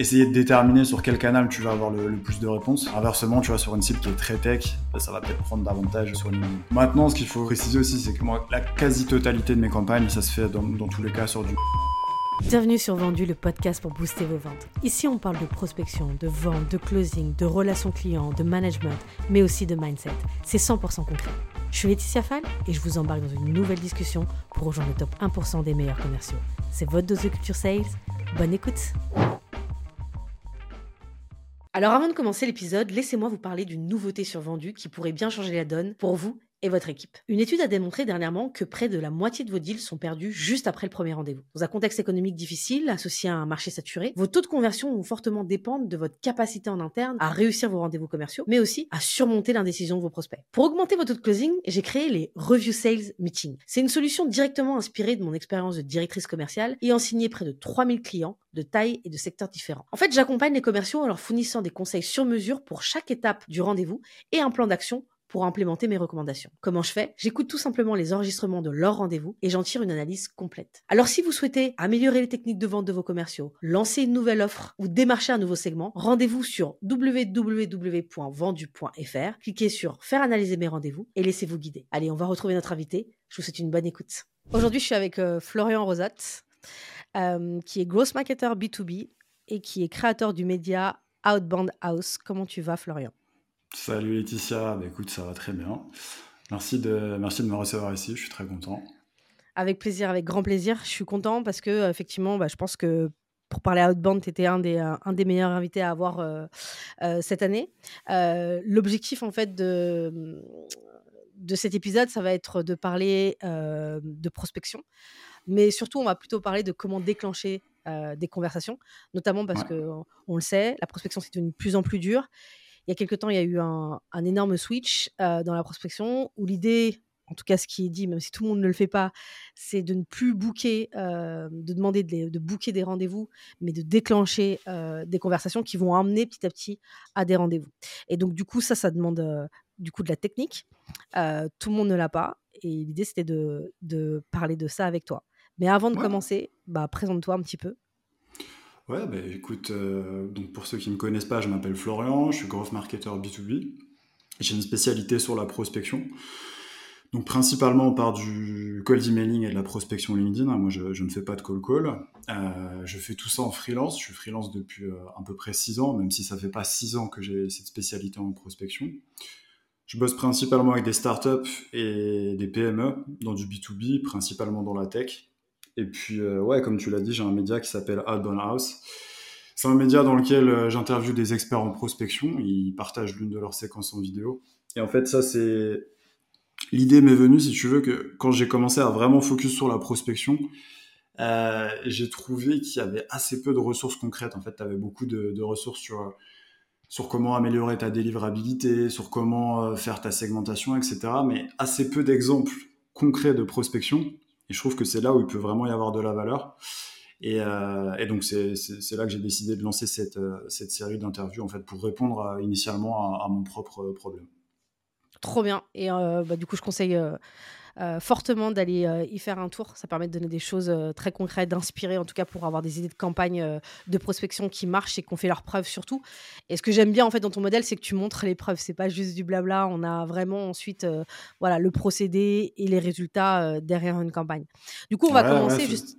essayer de déterminer sur quel canal tu vas avoir le, plus de réponses. Inversement, tu vois, sur une cible qui est très tech, bah, ça va peut-être prendre davantage sur une Maintenant, ce qu'il faut préciser aussi, c'est que moi, la quasi-totalité de mes campagnes, ça se fait dans, dans tous les cas sur du Bienvenue sur Vendu, le podcast pour booster vos ventes. Ici, on parle de prospection, de vente, de closing, de relations clients, de management, mais aussi de mindset. C'est 100% concret. Je suis Laetitia Fall et je vous embarque dans une nouvelle discussion pour rejoindre le top 1% des meilleurs commerciaux. C'est votre dose de culture sales. Bonne écoute. Alors avant de commencer l'épisode, laissez-moi vous parler d'une nouveauté sur Vendu qui pourrait bien changer la donne pour vous et votre équipe. Une étude a démontré dernièrement que près de la moitié de vos deals sont perdus juste après le premier rendez-vous. Dans un contexte économique difficile, associé à un marché saturé, vos taux de conversion vont fortement dépendre de votre capacité en interne à réussir vos rendez-vous commerciaux, mais aussi à surmonter l'indécision de vos prospects. Pour augmenter votre taux de closing, j'ai créé les Review Sales Meetings. C'est une solution directement inspirée de mon expérience de directrice commerciale ayant signé près de 3000 clients de taille et de secteurs différents. En fait, j'accompagne les commerciaux en leur fournissant des conseils sur mesure pour chaque étape du rendez-vous et un plan d'action pour implémenter mes recommandations. Comment je fais? J'écoute tout simplement les enregistrements de leur rendez-vous et j'en tire une analyse complète. Alors si vous souhaitez améliorer les techniques de vente de vos commerciaux, lancer une nouvelle offre ou démarcher un nouveau segment, rendez-vous sur www.vendu.fr, cliquez sur Faire analyser mes rendez-vous et laissez-vous guider. Allez, on va retrouver notre invité. Je vous souhaite une bonne écoute. Aujourd'hui, je suis avec euh, Florian Rosat, euh, qui est Growth Marketer B2B et qui est créateur du média Outbound House. Comment tu vas, Florian? Salut Laetitia, bah, écoute, ça va très bien. Merci de, merci de me recevoir ici, je suis très content. Avec plaisir, avec grand plaisir. Je suis content parce que, effectivement, bah, je pense que pour parler à Outbound, tu étais un des, un des meilleurs invités à avoir euh, euh, cette année. Euh, l'objectif, en fait, de, de cet épisode, ça va être de parler de prospection. Mais surtout, on va plutôt parler de comment déclencher des conversations, notamment parce qu'on que, on le sait, la prospection, c'est devenu de plus en plus dur il y a quelques temps, il y a eu un, énorme switch euh, dans la prospection où l'idée, en tout cas ce qui est dit, même si tout le monde ne le fait pas, c'est de ne plus booker, euh, de demander de, de booker des rendez-vous, mais de déclencher euh, des conversations qui vont amener petit à petit à des rendez-vous. Et donc du coup, ça, ça demande du coup de la technique. tout le monde ne l'a pas. Et l'idée, c'était de, de, parler de ça avec toi. Mais avant de commencer, bah, présente-toi un petit peu. Ouais, bah, écoute, euh, donc pour ceux qui ne me connaissent pas, je m'appelle Florian, je suis growth marketer B2B. J'ai une spécialité sur la prospection. Donc principalement on part du cold emailing et de la prospection LinkedIn. Moi je, ne fais pas de call call. Euh, je fais tout ça en freelance. Je suis freelance depuis euh, à peu près 6 ans, même si ça fait pas 6 ans que j'ai cette spécialité en prospection. Je bosse principalement avec des startups et des PME dans du B2B, principalement dans la tech. Et puis, euh, ouais, comme tu l'as dit, j'ai un média qui s'appelle Outbound House. C'est un média dans lequel euh, j'interviewe des experts en prospection. Ils partagent l'une de leurs séquences en vidéo. Et en fait, ça, c'est. L'idée m'est venue, si tu veux, que quand j'ai commencé à vraiment focus sur la prospection, euh, j'ai trouvé qu'il y avait assez peu de ressources concrètes. En fait, tu avais beaucoup de, de, ressources sur, sur comment améliorer ta délivrabilité, sur comment faire ta segmentation, etc. Mais assez peu d'exemples concrets de prospection. Et je trouve que c'est là où il peut vraiment y avoir de la valeur. Et, euh, donc, c'est là que j'ai décidé de lancer cette, euh, série d'interviews, en fait, pour répondre initialement à, mon propre problème. Trop bien. Et euh, bah, du coup, je conseille fortement d'aller y faire un tour. Ça permet de donner des choses très concrètes, d'inspirer, en tout cas, pour avoir des idées de campagne de prospection qui marchent et qu'on fait leurs preuves surtout. Et ce que j'aime bien, en fait, dans ton modèle, c'est que tu montres les preuves. C'est pas juste du blabla. On a vraiment ensuite voilà, le procédé et les résultats derrière une campagne. Du coup, on va commencer juste.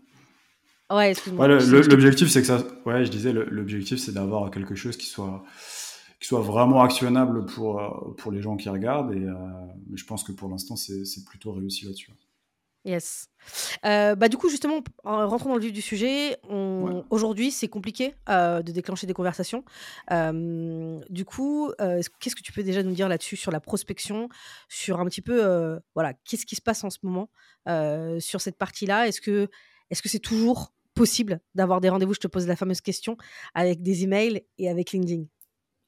Ouais, excuse-moi. l'objectif, c'est que ça. Ouais, je disais, l'objectif, c'est d'avoir quelque chose qui soit qui soit vraiment actionnable pour, euh, pour les gens qui regardent. Et euh, je pense que pour l'instant, c'est plutôt réussi là-dessus. Yes. Euh, bah, du coup, justement, en rentrant dans le vif du sujet, aujourd'hui, c'est compliqué de déclencher des conversations. du coup, qu'est-ce que tu peux déjà nous dire là-dessus, sur la prospection, sur un petit peu, voilà, qu'est-ce qui se passe en ce moment sur cette partie-là? Est-ce que est-ce que c'est toujours possible d'avoir des rendez-vous? Je te pose la fameuse question avec des emails et avec LinkedIn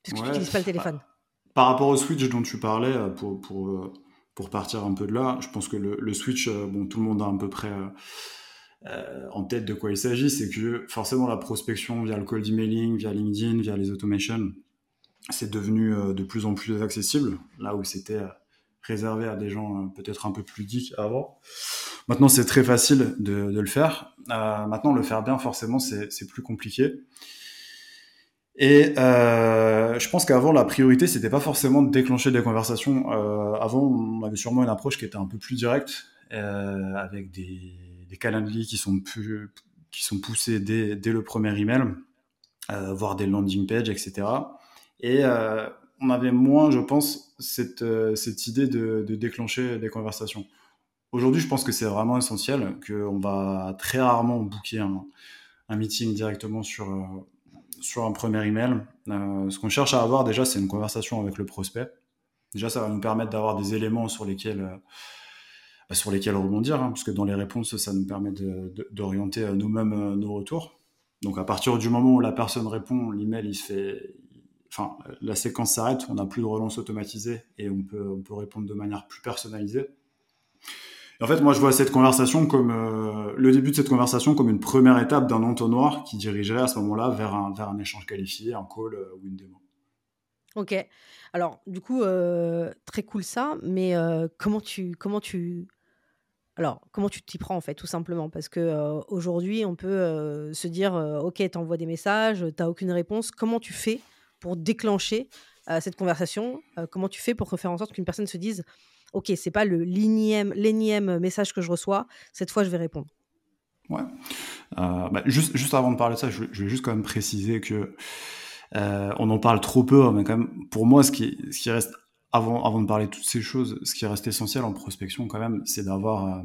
puisque tu n'utilises pas le téléphone. Par rapport au switch dont tu parlais, euh, pour, pour, euh, pour partir un peu de là, je pense que le, switch, euh, bon, tout le monde a à peu près en tête de quoi il s'agit, c'est que forcément la prospection via le cold emailing, via LinkedIn, via les automations, c'est devenu de plus en plus accessible, là où c'était réservé à des gens peut-être un peu plus geeks avant. Maintenant, c'est très facile de, de le faire. maintenant, le faire bien, forcément, c'est plus compliqué. Et euh, je pense qu'avant, la priorité, c'était pas forcément de déclencher des conversations. Euh, avant, on avait sûrement une approche qui était un peu plus directe, euh, avec des, des calendly qui sont plus, qui sont poussés dès, dès le premier email, voire des landing pages, etc. Et on avait moins, je pense, cette, cette idée de, de déclencher des conversations. Aujourd'hui, je pense que c'est vraiment essentiel, qu'on va très rarement booker un, un meeting directement sur, sur un premier email. Euh, ce qu'on cherche à avoir déjà, c'est une conversation avec le prospect. Déjà, ça va nous permettre d'avoir des éléments sur lesquels, euh, bah, sur lesquels rebondir, hein, parce dans les réponses, ça nous permet d'orienter de, nous-mêmes nos retours. Donc, à partir du moment où la personne répond, l'email, il se fait, enfin, la séquence s'arrête, on n'a plus de relance automatisée et on peut, on peut répondre de manière plus personnalisée. En fait, moi, je vois cette conversation comme euh, le début de cette conversation comme une première étape d'un entonnoir qui dirigerait à ce moment-là vers un, vers un échange qualifié, un call euh, ou une démo. Ok. Alors, du coup, euh, très cool ça, mais comment tu comment tu alors comment tu t'y prends en fait, tout simplement, parce que aujourd'hui, on peut se dire, euh, ok, t'envoies des messages, t'as aucune réponse. Comment tu fais pour déclencher cette conversation? Comment tu fais pour faire en sorte qu'une personne se dise ok, c'est pas le l'énième, l'énième message que je reçois, cette fois je vais répondre. Ouais. Euh, bah, juste, juste avant de parler de ça, je, vais juste quand même préciser que euh, on en parle trop peu, mais quand même, pour moi, ce qui, ce qui reste avant, avant de parler de toutes ces choses, ce qui reste essentiel en prospection quand même, c'est d'avoir euh,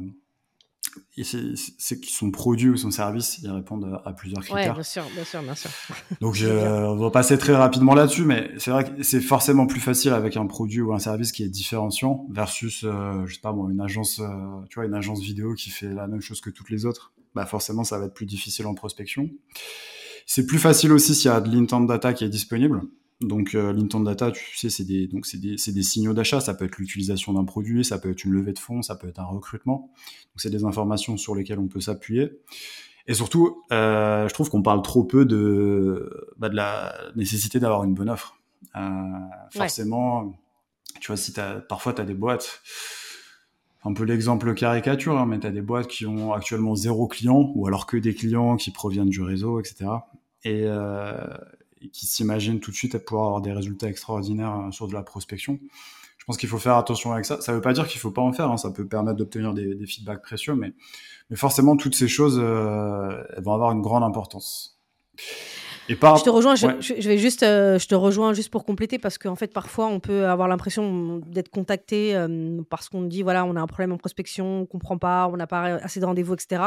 c'est que son produit ou son service, il répondent à plusieurs critères. Ouais, bien sûr, bien sûr, bien sûr. Donc, je, on va passer très rapidement là-dessus, mais c'est vrai que c'est forcément plus facile avec un produit ou un service qui est différenciant versus, euh, je sais pas moi, une agence, euh, tu vois, une agence vidéo qui fait la même chose que toutes les autres. Bah forcément, ça va être plus difficile en prospection. C'est plus facile aussi s'il y a de l'intent data qui est disponible. Donc euh, l'intent data, tu sais, c'est des donc c'est des, des signaux d'achat. Ça peut être l'utilisation d'un produit, ça peut être une levée de fonds, ça peut être un recrutement. Donc c'est des informations sur lesquelles on peut s'appuyer. Et surtout, euh, je trouve qu'on parle trop peu de bah, de la nécessité d'avoir une bonne offre. Euh, forcément, ouais. tu vois, si as, parfois tu as des boîtes, un peu l'exemple caricature, hein, mais tu as des boîtes qui ont actuellement zéro client, ou alors que des clients qui proviennent du réseau, etc. Et, euh, et qui s'imaginent tout de suite à pouvoir avoir des résultats extraordinaires sur de la prospection. Je pense qu'il faut faire attention avec ça. Ça ne veut pas dire qu'il faut pas en faire. Hein. Ça peut permettre d'obtenir des, des, feedbacks précieux, mais, mais forcément, toutes ces choses euh, elles vont avoir une grande importance. Et par... Je te rejoins, ouais. je, je, vais juste, euh, je te rejoins juste pour compléter parce qu'en fait, parfois, on peut avoir l'impression d'être contacté euh, parce qu'on dit, voilà, on a un problème en prospection, on comprend pas, on n'a pas assez de rendez-vous, etc.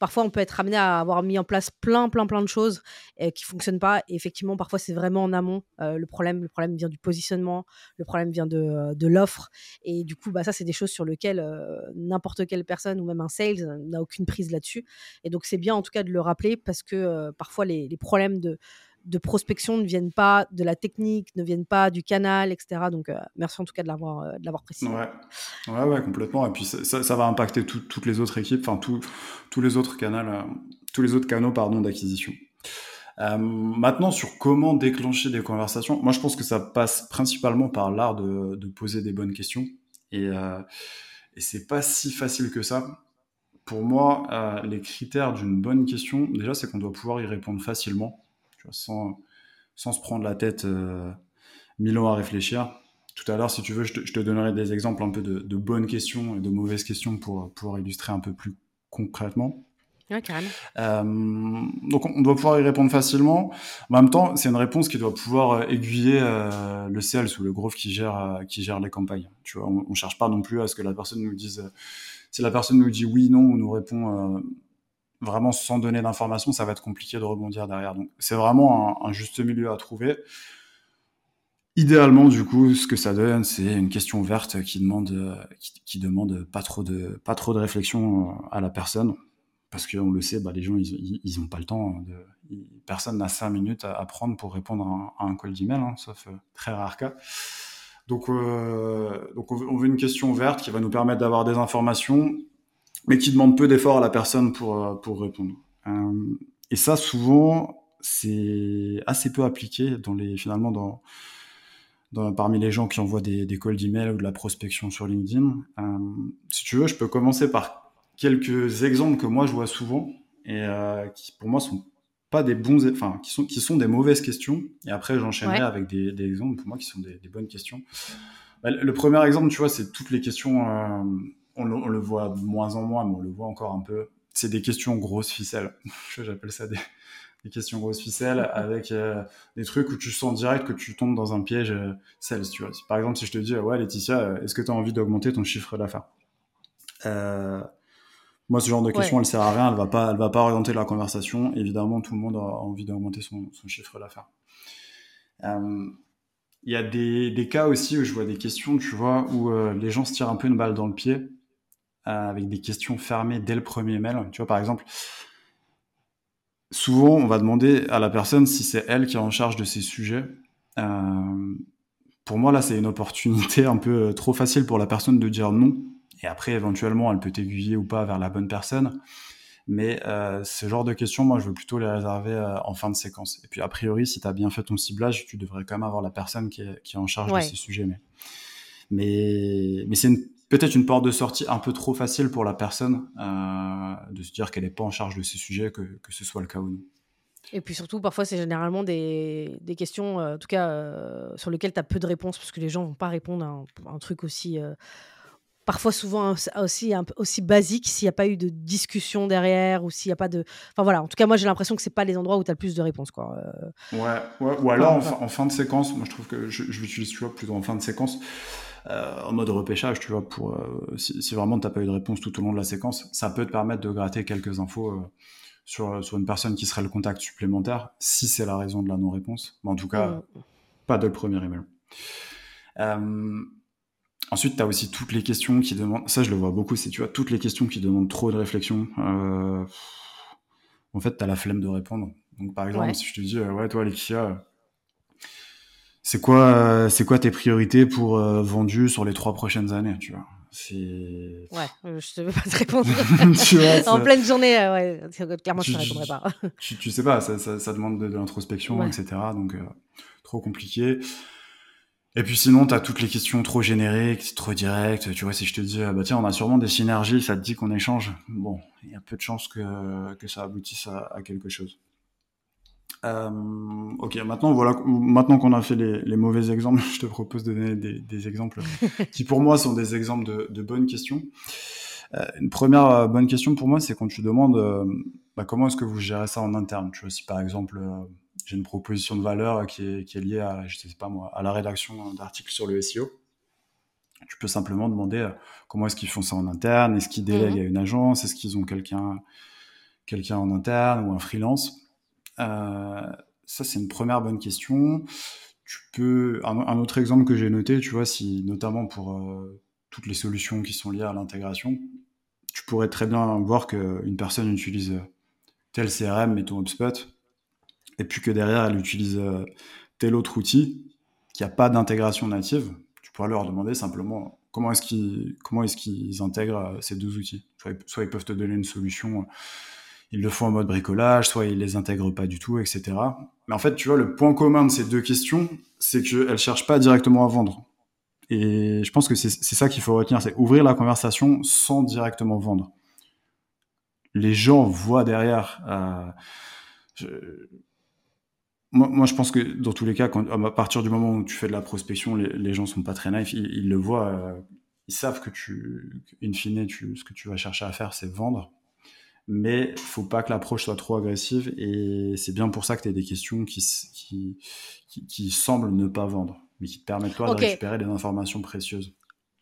Parfois, on peut être amené à avoir mis en place plein, plein, plein de choses euh, qui fonctionnent pas. Et effectivement, parfois, c'est vraiment en amont euh, le problème. Le problème vient du positionnement, le problème vient de, de l'offre. Et du coup, bah, ça, c'est des choses sur lesquelles euh, n'importe quelle personne ou même un sales n'a aucune prise là-dessus. Et donc, c'est bien en tout cas de le rappeler parce que euh, parfois, les, les problèmes de de prospection ne viennent pas de la technique, ne viennent pas du canal, etc. Donc, euh, merci en tout cas de l'avoir, euh, précisé. Ouais. ouais, complètement. Et puis, ça, va impacter tout, toutes les autres équipes, enfin, tous les autres canaux, euh, tous les autres canaux, pardon, d'acquisition. Maintenant, sur comment déclencher des conversations, moi, je pense que ça passe principalement par l'art de, poser des bonnes questions. Et, et c'est pas si facile que ça. Pour moi, les critères d'une bonne question, déjà, c'est qu'on doit pouvoir y répondre facilement sans, sans se prendre la tête euh, mille ans à réfléchir. Tout à l'heure, si tu veux, je te, je te, donnerai des exemples un peu de, de, bonnes questions et de mauvaises questions pour, pour illustrer un peu plus concrètement. Ouais. Euh, donc, on doit pouvoir y répondre facilement. En même temps, c'est une réponse qui doit pouvoir aiguiller euh, le sales ou le growth qui gère, euh, qui gère les campagnes. Tu vois, on, on cherche pas non plus à ce que la personne nous dise. Si la personne nous dit oui, non, on nous répond vraiment sans donner d'informations, ça va être compliqué de rebondir derrière. Donc c'est vraiment un, juste milieu à trouver. Idéalement, du coup, ce que ça donne, c'est une question ouverte qui demande, qui, qui, demande pas trop de, pas trop de réflexion à la personne, parce qu'on le sait, bah, les gens, ils, ils, ont pas le temps. Personne n'a cinq minutes à, prendre pour répondre à un, à un call d'email, hein, sauf euh, très rare cas. Donc, euh, donc on veut une question ouverte qui va nous permettre d'avoir des informations mais qui demande peu d'efforts à la personne pour, euh, pour répondre. Euh, et ça, souvent, c'est assez peu appliqué dans les, finalement dans, dans, parmi les gens qui envoient des, des calls d'email ou de la prospection sur LinkedIn. Euh, si tu veux, je peux commencer par quelques exemples que moi je vois souvent et euh, qui pour moi sont pas des bons, enfin, qui sont, qui sont des mauvaises questions. Et après, j'enchaînerai avec des, des, exemples pour moi qui sont des, des bonnes questions. Bah, le premier exemple, tu vois, c'est toutes les questions. Euh, on, le, on, le, voit de moins en moins, mais on le voit encore un peu. C'est des questions grosses ficelles. J'appelle ça des, des, questions grosses ficelles avec euh, des trucs où tu sens direct que tu tombes dans un piège euh, sales, tu vois. Par exemple, si je te dis, ouais, Laetitia, est-ce que tu as envie d'augmenter ton chiffre d'affaires? Moi, ce genre de question, elle sert à rien. Elle va pas, elle va pas orienter la conversation. Évidemment, tout le monde a envie d'augmenter son, son, chiffre d'affaires. Euh, il y a des, des, cas aussi où je vois des questions, tu vois, où euh, les gens se tirent un peu une balle dans le pied euh, avec des questions fermées dès le premier mail. Tu vois, par exemple, souvent, on va demander à la personne si c'est elle qui est en charge de ces sujets. Euh, pour moi, là, c'est une opportunité un peu trop facile pour la personne de dire non et après, éventuellement, elle peut t'aiguiller ou pas vers la bonne personne. Mais euh, ce genre de questions, moi, je veux plutôt les réserver euh, en fin de séquence. Et puis, a priori, si tu as bien fait ton ciblage, tu devrais quand même avoir la personne qui est, qui est en charge de ces sujets. Mais, mais, mais c'est peut-être une porte de sortie un peu trop facile pour la personne euh, de se dire qu'elle n'est pas en charge de ces sujets, que, que ce soit le cas ou non. Et puis surtout, parfois, c'est généralement des, des questions, euh, en tout cas, euh, sur lesquelles tu as peu de réponses, parce que les gens vont pas répondre à un, un truc aussi parfois souvent aussi aussi basique s'il n'y a pas eu de discussion derrière ou s'il n'y a pas de enfin voilà en tout cas moi j'ai l'impression que c'est pas les endroits où tu as le plus de réponses quoi euh. ouais, ouais, ou alors en, fin de séquence moi je trouve que je, je l'utilise tu vois plutôt en fin de séquence euh, en mode repêchage tu vois pour euh, si, si, vraiment t'as pas eu de réponse tout au long de la séquence ça peut te permettre de gratter quelques infos sur, sur une personne qui serait le contact supplémentaire si c'est la raison de la non réponse mais en tout cas mmh. pas de le premier email euh, Ensuite, tu as aussi toutes les questions qui demandent, ça je le vois beaucoup, c'est tu vois, toutes les questions qui demandent trop de réflexion. Euh... En fait, tu as la flemme de répondre. Donc par exemple, ouais. si je te dis, euh, ouais, toi Alexia, c'est quoi, euh, c'est quoi tes priorités pour vendu sur les trois prochaines années, tu vois? C'est... Ouais, je ne vais pas te répondre. tu vois, en pleine journée, euh, ouais, clairement, tu, je ne répondrai pas. tu, tu, sais pas, ça, ça, ça demande de, de l'introspection, ouais. etc. Donc, euh, trop compliqué. Et puis sinon, tu as toutes les questions trop génériques, trop directes. Tu vois, si je te dis, bah tiens, on a sûrement des synergies, ça te dit qu'on échange? Bon, il y a peu de chances que, que ça aboutisse à, à quelque chose. Euh, ok, maintenant voilà, maintenant qu'on a fait les, les, mauvais exemples, je te propose de donner des, des exemples qui pour moi sont des exemples de, de bonnes questions. Euh, une première euh, bonne question pour moi, c'est quand tu demandes euh, bah, comment est-ce que vous gérez ça en interne? Tu vois, si par exemple euh, j'ai une proposition de valeur qui est, qui est liée à, je sais pas moi, à la rédaction d'articles sur le SEO. Tu peux simplement demander euh, comment est-ce qu'ils font ça en interne, est-ce qu'ils délèguent mmh. à une agence, est-ce qu'ils ont quelqu'un quelqu'un en interne ou un freelance? Euh, ça, c'est une première bonne question. Tu peux un, un autre exemple que j'ai noté, tu vois, si notamment pour euh, toutes les solutions qui sont liées à l'intégration, tu pourrais très bien voir qu'une personne utilise tel CRM, mettons HubSpot, et puis que derrière elle utilise euh, tel autre outil qui n'a pas d'intégration native, tu pourras leur demander simplement comment est-ce qu'ils comment est-ce qu'ils intègrent euh, ces deux outils. Soit ils, peuvent te donner une solution, ils le font en mode bricolage, soit ils les intègrent pas du tout, etc. Mais en fait, tu vois, le point commun de ces deux questions, c'est qu'elles cherchent pas directement à vendre. Et je pense que c'est ça qu'il faut retenir, c'est ouvrir la conversation sans directement vendre. Les gens voient derrière. Euh, moi, moi, je pense que dans tous les cas, quand, à partir du moment où tu fais de la prospection, les, les gens sont pas très naïfs. Ils, ils le voient, euh, ils savent que tu, in fine, tu, ce que tu vas chercher à faire, c'est vendre. Mais faut pas que l'approche soit trop agressive. Et c'est bien pour ça que tu as des questions qui, qui, qui, qui, semblent ne pas vendre, mais qui te permettent toi okay. de récupérer des informations précieuses.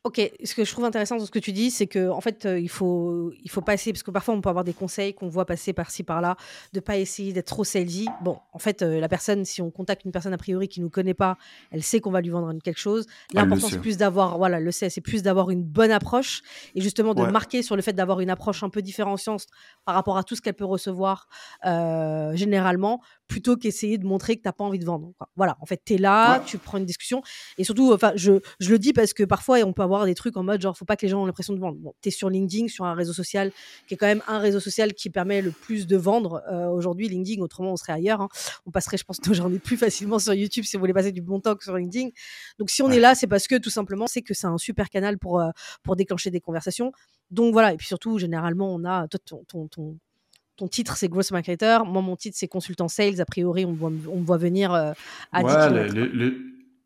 Ok, ce que je trouve intéressant dans ce que tu dis, c'est que en fait, euh, il faut il faut pas essayer parce que parfois on peut avoir des conseils qu'on voit passer par-ci par-là, de pas essayer d'être trop salesy. Bon, en fait, euh, la personne, si on contacte une personne a priori qui nous connaît pas, elle sait qu'on va lui vendre quelque chose. L'important c'est plus d'avoir, voilà, le sait, c'est plus d'avoir une bonne approche et justement de ouais. marquer sur le fait d'avoir une approche un peu différenciante par rapport à tout ce qu'elle peut recevoir euh, généralement, plutôt qu'essayer de montrer que t'as pas envie de vendre. Quoi. Voilà, en fait, tu es là, ouais. tu prends une discussion et surtout, enfin, je je le dis parce que parfois on peut avoir des trucs en mode genre faut pas que les gens aient l'impression de vendre. Bon, tu es sur LinkedIn, sur un réseau social qui est quand même un réseau social qui permet le plus de vendre euh, aujourd'hui. LinkedIn, autrement on serait ailleurs. Hein. On passerait, je pense, nos journées plus facilement sur YouTube si vous voulez passer du bon temps que sur LinkedIn. Donc si on ouais. est là, c'est parce que tout simplement c'est que c'est un super canal pour euh, pour déclencher des conversations. Donc voilà. Et puis surtout, généralement, on a ton, ton, ton ton titre, c'est growth marketer. Moi, mon titre, c'est consultant sales. A priori, on, voit, on voit venir à ouais, les, les,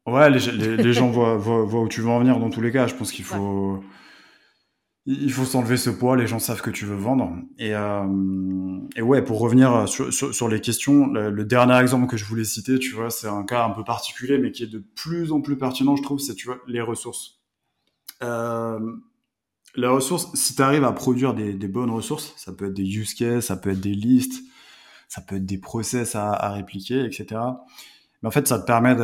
ouais, les, gens voient, voient, voient, où tu veux en venir dans tous les cas. Je pense qu'il faut il faut s'enlever ce poids, les gens savent que tu veux vendre. Et, euh, et ouais, pour revenir sur, sur, sur les questions, le, dernier exemple que je voulais citer, tu vois, c'est un cas un peu particulier, mais qui est de plus en plus pertinent, je trouve, c'est, tu vois, les ressources. Euh, les ressources, si tu arrives à produire des, bonnes ressources, ça peut être des use cases, ça peut être des listes, ça peut être des process à, répliquer, etc. Mais en fait, ça te permet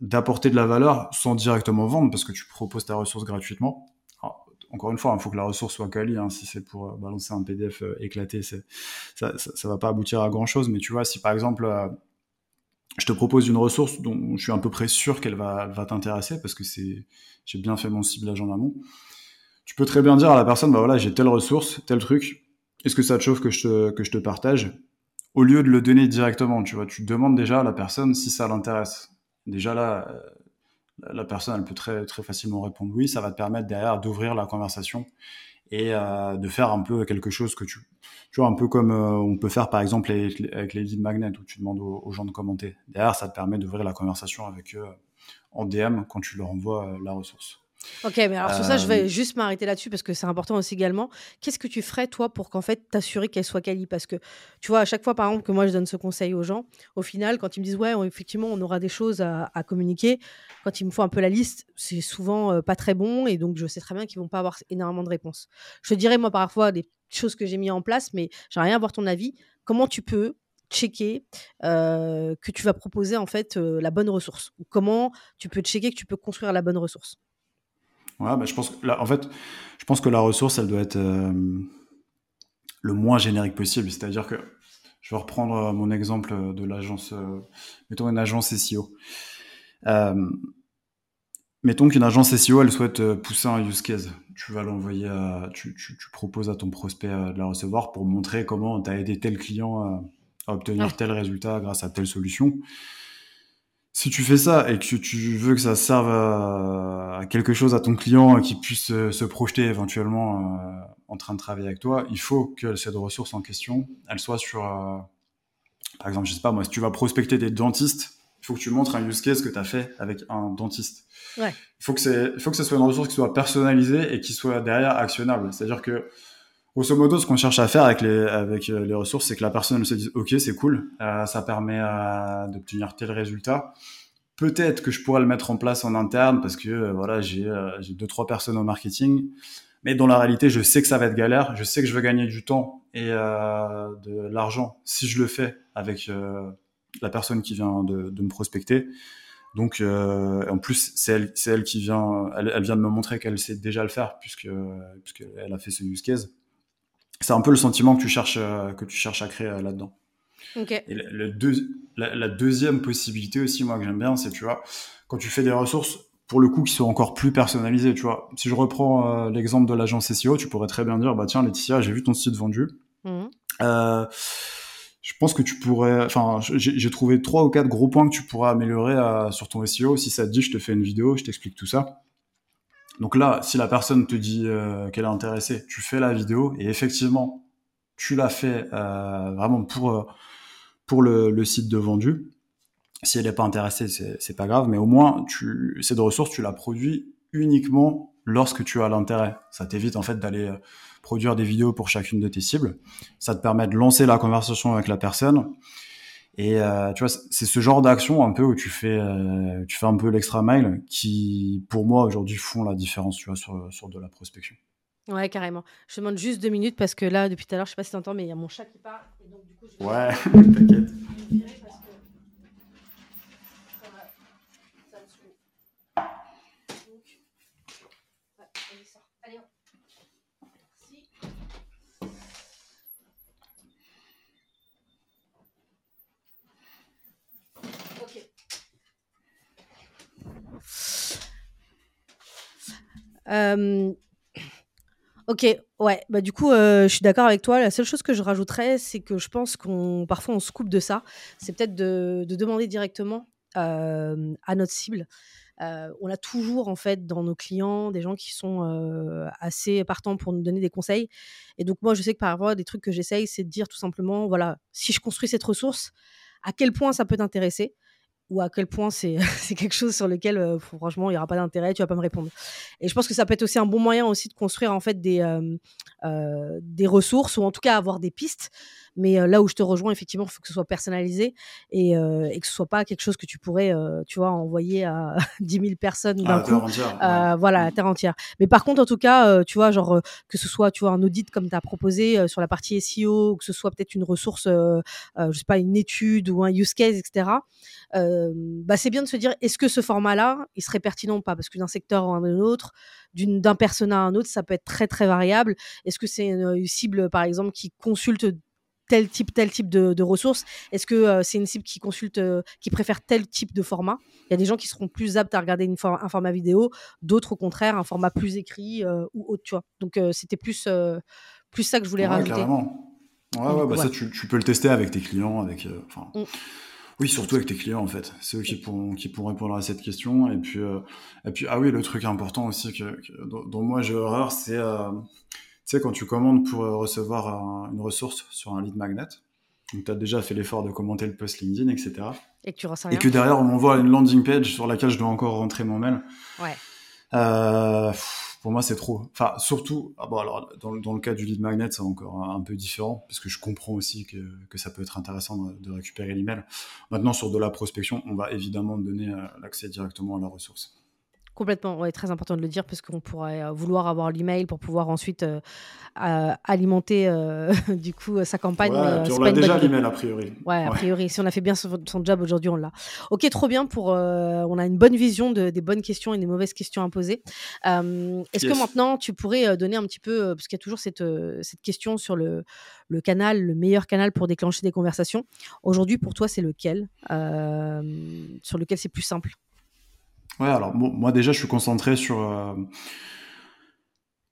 d'apporter de la valeur sans directement vendre, parce que tu proposes ta ressource gratuitement encore une fois, il faut que la ressource soit quali. Hein, si c'est pour euh, balancer un PDF euh, éclaté, ça, ça, ça, va pas aboutir à grand chose. Mais tu vois, si par exemple, euh, je te propose une ressource dont je suis à peu près sûr qu'elle va, va t'intéresser parce que c'est, j'ai bien fait mon ciblage en amont. Tu peux très bien dire à la personne, bah voilà, j'ai telle ressource, tel truc. Est-ce que ça te chauffe que je te, que je te partage? Au lieu de le donner directement, tu vois, tu demandes déjà à la personne si ça l'intéresse. Déjà là, la personne, elle peut très, très facilement répondre oui. Ça va te permettre derrière d'ouvrir la conversation et euh, de faire un peu quelque chose que tu, tu vois, un peu comme euh, on peut faire par exemple avec, les lead magnets où tu demandes aux, gens de commenter. Derrière, ça te permet d'ouvrir la conversation avec eux en DM quand tu leur envoies euh, la ressource. Ok, mais alors sur ça, je vais juste m'arrêter là-dessus parce que c'est important aussi également. Qu'est-ce que tu ferais, toi, pour qu'en fait, t'assurer qu'elle soit quali? Parce que, tu vois, à chaque fois, par exemple, que moi, je donne ce conseil aux gens, au final, quand ils me disent, ouais, effectivement, on aura des choses à, communiquer, quand il me faut un peu la liste, c'est souvent pas très bon et donc je sais très bien qu'ils vont pas avoir énormément de réponses. Je te dirais, moi, parfois, des choses que j'ai mis en place, mais j'aimerais rien avoir ton avis. Comment tu peux checker que tu vas proposer en fait la bonne ressource? Ou comment tu peux checker que tu peux construire la bonne ressource? Ouais, bah, je pense que en fait, je pense que la ressource, elle doit être euh, le moins générique possible. C'est-à-dire que je vais reprendre euh, mon exemple de l'agence, euh, mettons une agence SEO. mettons qu'une agence SEO, elle souhaite pousser un use case. Tu vas l'envoyer, tu, tu, tu, proposes à ton prospect de la recevoir pour montrer comment tu as aidé tel client à obtenir tel résultat grâce à telle solution si tu fais ça et que tu veux que ça serve à, quelque chose à ton client qui puisse se, projeter éventuellement euh, en train de travailler avec toi, il faut que cette ressource en question, elle soit sur, euh, par exemple, je sais pas moi, si tu vas prospecter des dentistes, il faut que tu montres un use case que tu as fait avec un dentiste. Ouais. Il faut que c'est, faut que ce soit une ressource qui soit personnalisée et qui soit derrière actionnable. C'est-à-dire que Grosso modo, ce qu'on cherche à faire avec les, avec euh, les ressources, c'est que la personne se dise OK, c'est cool, euh, ça permet euh, d'obtenir tel résultat. Peut-être que je pourrais le mettre en place en interne parce que voilà, j'ai j'ai deux trois personnes au marketing, mais dans la réalité, je sais que ça va être galère, je sais que je veux gagner du temps et de l'argent si je le fais avec la personne qui vient de, de me prospecter. Donc, en plus, c'est elle, elle qui vient, elle, elle, vient de me montrer qu'elle sait déjà le faire puisque puisqu'elle a fait ce use case c'est un peu le sentiment que tu cherches, euh, que tu cherches à créer euh, là-dedans. Okay. Et le, deux, la, deuxième possibilité aussi, moi, que j'aime bien, c'est, tu vois, quand tu fais des ressources, pour le coup, qui sont encore plus personnalisées, tu vois. Si je reprends euh, l'exemple de l'agence SEO, tu pourrais très bien dire, bah tiens, Laetitia, j'ai vu ton site vendu. Mmh. Euh, je pense que tu pourrais, enfin, j'ai trouvé trois ou quatre gros points que tu pourrais améliorer sur ton SEO. Si ça te dit, je te fais une vidéo, je t'explique tout ça. Donc là, si la personne te dit euh, qu'elle est intéressée, tu fais la vidéo et effectivement, tu l'as fait euh, vraiment pour euh, le, site de vendu. Si elle n'est pas intéressée, c'est pas grave, mais au moins tu cette ressource, tu la produis uniquement lorsque tu as l'intérêt. Ça t'évite en fait d'aller produire des vidéos pour chacune de tes cibles. Ça te permet de lancer la conversation avec la personne et euh, tu vois, c'est ce genre d'action un peu où tu fais, euh, tu fais un peu l'extra mile qui, pour moi, aujourd'hui, font la différence, tu vois, sur, sur de la prospection. Ouais, carrément. Je demande juste deux minutes parce que là, depuis tout à l'heure, je sais pas si tu entends, mais il y a mon chat qui part. Et donc, du coup, je ouais, t'inquiète. Ok, ouais, bah du coup, je suis d'accord avec toi. La seule chose que je rajouterais, c'est que je pense qu'on parfois on se coupe de ça. C'est peut-être de, demander directement à notre cible on a toujours en fait dans nos clients des gens qui sont assez partants pour nous donner des conseils. Et donc moi, je sais que parfois, des trucs que j'essaye, c'est de dire tout simplement, voilà, si je construis cette ressource, à quel point ça peut t'intéresser? Ou à quel point c'est quelque chose sur lequel euh, franchement il n'y aura pas d'intérêt, tu vas pas me répondre. Et je pense que ça peut être aussi un bon moyen aussi de construire en fait des, euh, euh, des ressources ou en tout cas avoir des pistes mais là où je te rejoins, effectivement, il faut que ce soit personnalisé et, et, que ce soit pas quelque chose que tu pourrais, tu vois, envoyer à 10 000 personnes d'un coup. Entière, Voilà, à terre entière. Mais par contre, en tout cas, tu vois, genre que ce soit, tu vois, un audit comme tu as proposé sur la partie SEO, ou que ce soit peut-être une ressource, je sais pas, une étude ou un use case, etc. bah, c'est bien de se dire, est-ce que ce format-là, il serait pertinent ou pas? Parce que d'un secteur à un autre, d'un persona à un autre, ça peut être très très variable. Est-ce que c'est une cible, par exemple, qui consulte tel type, tel type de, ressources Est-ce que euh, c'est une cible qui consulte, euh, qui préfère tel type de format? Il y a des gens qui seront plus aptes à regarder une un format vidéo, d'autres au contraire un format plus écrit euh, ou autre, tu vois. Donc c'était plus, plus ça que je voulais ouais, rajouter. Carrément. Ouais, bah ça tu, peux le tester avec tes clients, avec. Mm. Oui, surtout avec tes clients en fait. C'est eux qui pourront, qui pourront répondre à cette question. Et puis, et puis, ah oui, le truc important aussi que, dont, moi j'ai horreur, c'est sais, quand tu commandes pour euh, recevoir une ressource sur un lead magnet, donc tu as déjà fait l'effort de commenter le post LinkedIn, etc. Et que tu Et que derrière, on m'envoie une landing page sur laquelle je dois encore rentrer mon mail. Ouais. Euh, pour moi, c'est trop. Enfin, surtout, ah bon, alors, dans, dans, le cas du lead magnet, c'est encore un, peu différent, parce que je comprends aussi que, que ça peut être intéressant de, de récupérer l'email. Maintenant, sur de la prospection, on va évidemment donner euh, l'accès directement à la ressource. Complètement, ouais, très important de le dire parce qu'on pourrait euh, vouloir avoir l'email pour pouvoir ensuite euh, alimenter euh, du coup sa campagne. Ouais, on a déjà l'email a priori. Ouais, a priori, si on a fait bien son, job aujourd'hui, on l'a. Ok, trop bien pour. on a une bonne vision de, des bonnes questions et des mauvaises questions à poser. Est-ce que maintenant tu pourrais donner un petit peu, parce qu'il y a toujours cette, cette question sur le, le canal, le meilleur canal pour déclencher des conversations. Aujourd'hui, pour toi, c'est lequel Sur lequel c'est plus simple? Ouais, alors moi déjà, je suis concentré sur euh,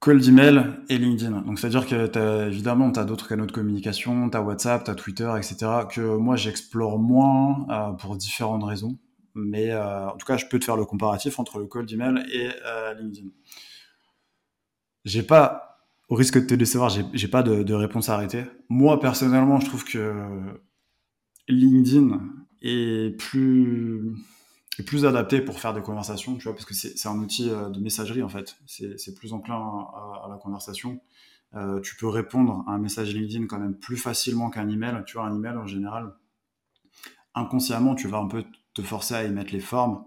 call d'email et LinkedIn. Donc, c'est-à-dire que évidemment, tu as d'autres canaux de communication, tu as WhatsApp, tu as Twitter, etc., que moi, j'explore moins euh, pour différentes raisons. Mais euh, en tout cas, je peux te faire le comparatif entre le call d'email et LinkedIn. J'ai pas, au risque de te décevoir, j'ai pas de, de réponse arrêtée. Moi, personnellement, je trouve que LinkedIn est plus plus adapté pour faire des conversations, tu vois, parce que c'est un outil euh, de messagerie en fait. C'est plus enclin à, la conversation. Euh, tu peux répondre à un message LinkedIn quand même plus facilement qu'un email. Tu vois, un email en général, inconsciemment, tu vas un peu te forcer à y mettre les formes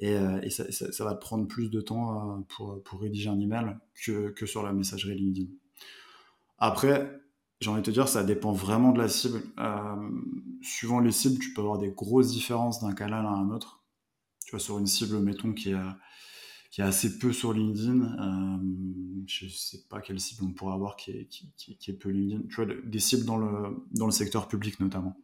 et, euh, ça, va te prendre plus de temps pour, rédiger un email que sur la messagerie LinkedIn. Après, j'ai envie de te dire, ça dépend vraiment de la cible. suivant les cibles, tu peux avoir des grosses différences d'un canal à un autre sur une cible, mettons, qui est, qui est assez peu sur LinkedIn, euh, je sais pas quelle cible on pourrait avoir qui est, qui, est peu LinkedIn, tu vois, des cibles dans le, dans le secteur public notamment.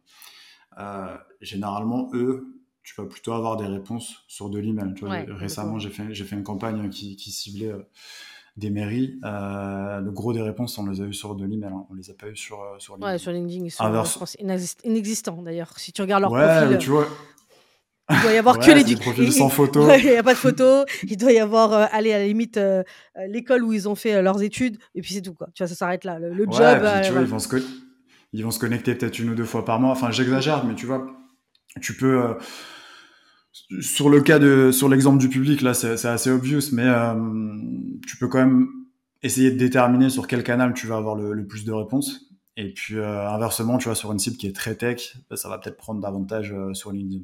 Euh, généralement, eux, tu vas plutôt avoir des réponses sur de l'email. récemment, j'ai fait, j'ai fait une campagne qui, qui ciblait euh, des mairies. le gros des réponses, on les a eu sur de l'email. Hein. On les a pas eu sur, sur LinkedIn. Ouais, sur LinkedIn, ils sont inexistants d'ailleurs. Si tu regardes leur profil. Tu vois, il doit y avoir que les profils sans photo. il n'y a pas de photo. Il doit y avoir, euh, aller à la limite, euh, euh, l'école où ils ont fait leurs études. Et puis c'est tout, quoi. Tu vois, ça s'arrête là. Le, job. tu vois, ils, vont se ils vont se connecter peut-être une ou deux fois par mois. Enfin, j'exagère, mais tu vois, tu peux. sur le cas de. Sur l'exemple du public, là, c'est assez obvious, mais tu peux quand même essayer de déterminer sur quel canal tu vas avoir le, plus de réponses. Et puis, inversement, tu vois, sur une cible qui est très tech, bah, ça va peut-être prendre davantage sur LinkedIn.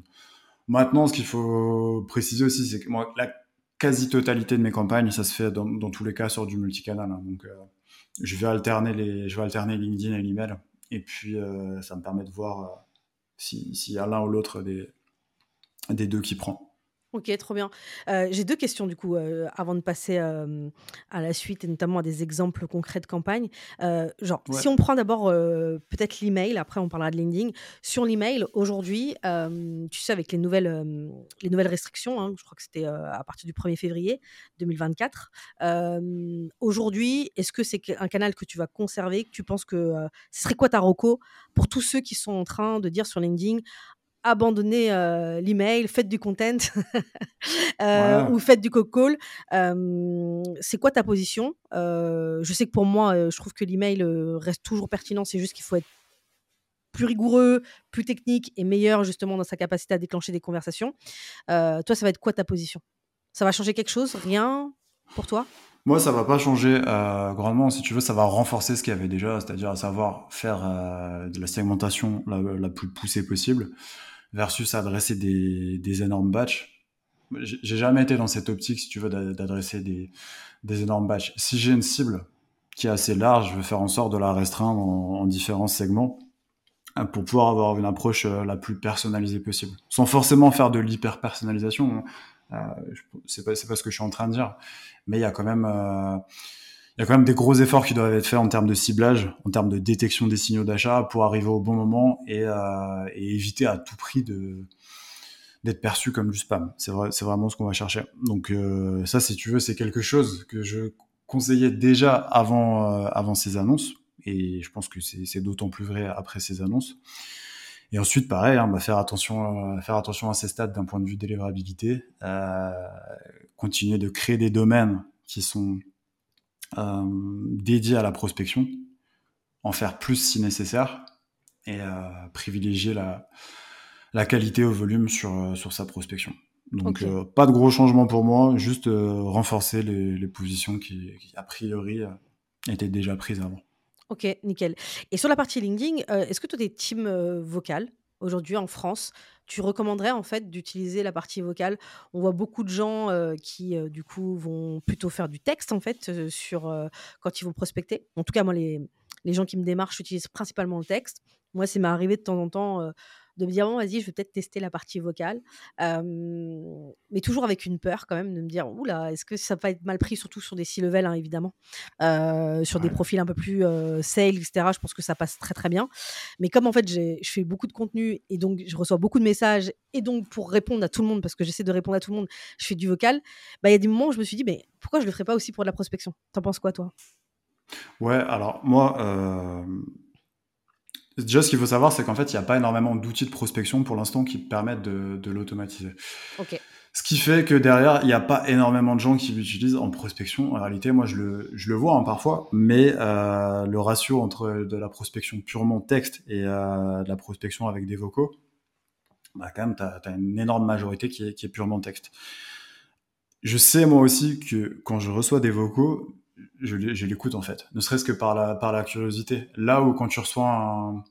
Maintenant, ce qu'il faut préciser aussi, c'est que moi, la quasi-totalité de mes campagnes, ça se fait dans, tous les cas sur du multicanal. Hein. donc, euh, je vais alterner les, je vais alterner LinkedIn et l'email, et puis euh, ça me permet de voir euh, s'il y a l'un ou l'autre des, des deux qui prend. Ok, trop bien. Euh, j'ai deux questions du coup euh, avant de passer euh, à la suite et notamment à des exemples concrets de campagne. genre, si on prend d'abord peut-être l'email, après on parlera de LinkedIn. Sur l'email, aujourd'hui, tu sais, avec les nouvelles, les nouvelles restrictions, hein, je crois que c'était à partir du 1er février 2024. aujourd'hui, est-ce que c'est un canal que tu vas conserver que Tu penses que ce serait quoi ta reco pour tous ceux qui sont en train de dire sur LinkedIn abandonnez l'email, faites du content ou faites du cold call. c'est quoi ta position? Je sais que pour moi, je trouve que l'email reste toujours pertinent. C'est juste qu'il faut être plus rigoureux, plus technique et meilleur justement dans sa capacité à déclencher des conversations. toi, ça va être quoi ta position? Ça va changer quelque chose? Rien pour toi? Moi, ça va pas changer euh, grandement. Si tu veux, ça va renforcer ce qu'il y avait déjà, c'est-à-dire à savoir faire euh, de la segmentation la, plus poussée possible, versus adresser des, des énormes batchs. J'ai jamais été dans cette optique, si tu veux, d'adresser des, des énormes batchs. Si j'ai une cible qui est assez large, je vais faire en sorte de la restreindre en, différents segments euh, pour pouvoir avoir une approche la plus personnalisée possible, sans forcément faire de l'hyper personnalisation. Euh, c'est pas, pas ce que je suis en train de dire, mais il y a quand même euh, il y a quand même des gros efforts qui doivent être faits en termes de ciblage, en termes de détection des signaux d'achat pour arriver au bon moment et, euh, et éviter à tout prix de d'être perçu comme du spam. C'est vrai, c'est vraiment ce qu'on va chercher. Donc euh, ça, si tu veux, c'est quelque chose que je conseillais déjà avant euh, avant ces annonces et je pense que c'est d'autant plus vrai après ces annonces. Et ensuite, pareil, hein, bah, faire attention, euh, faire attention à ces stades d'un point de vue délivrabilité, euh, continuer de créer des domaines qui sont euh, dédiés à la prospection, en faire plus si nécessaire, et euh, privilégier la, la qualité au volume sur, euh, sur sa prospection. Donc euh, pas de gros changements pour moi, juste renforcer les, les positions qui, qui, a priori étaient déjà prises avant. Ok, nickel. Et sur la partie LinkedIn, est-ce que tu as des teams vocales aujourd'hui en France Tu recommanderais en fait d'utiliser la partie vocale? On voit beaucoup de gens qui du coup vont plutôt faire du texte en fait sur quand ils vont prospecter. En tout cas, moi les, les gens qui me démarchent utilisent principalement le texte. Moi, c'est m'est arrivé de temps en temps de me dire bon vas-y je vais peut-être tester la partie vocale. Mais toujours avec une peur quand même de me dire oula est-ce que ça va être mal pris surtout sur des six levels hein, évidemment. Sur des profils un peu plus sales etc je pense que ça passe très très bien. Mais comme en fait je fais beaucoup de contenu et donc je reçois beaucoup de messages et donc pour répondre à tout le monde parce que j'essaie de répondre à tout le monde je fais du vocal bah il y a des moments où je me suis dit mais pourquoi je le ferais pas aussi pour de la prospection? T'en penses quoi toi? Ouais alors moi Déjà, ce qu'il faut savoir, c'est qu'en fait, il n'y a pas énormément d'outils de prospection pour l'instant qui permettent de, de l'automatiser. Ok. Ce qui fait que derrière, il n'y a pas énormément de gens qui l'utilisent en prospection. En réalité, moi, je le, je le vois hein, parfois, mais euh, le ratio entre de la prospection purement texte et euh, de la prospection avec des vocaux, bah, quand même, tu as, une énorme majorité qui est, qui est purement texte. Je sais, moi aussi, que quand je reçois des vocaux, je, l'écoute en fait, ne serait-ce que par la, par la curiosité. Là où quand tu reçois un,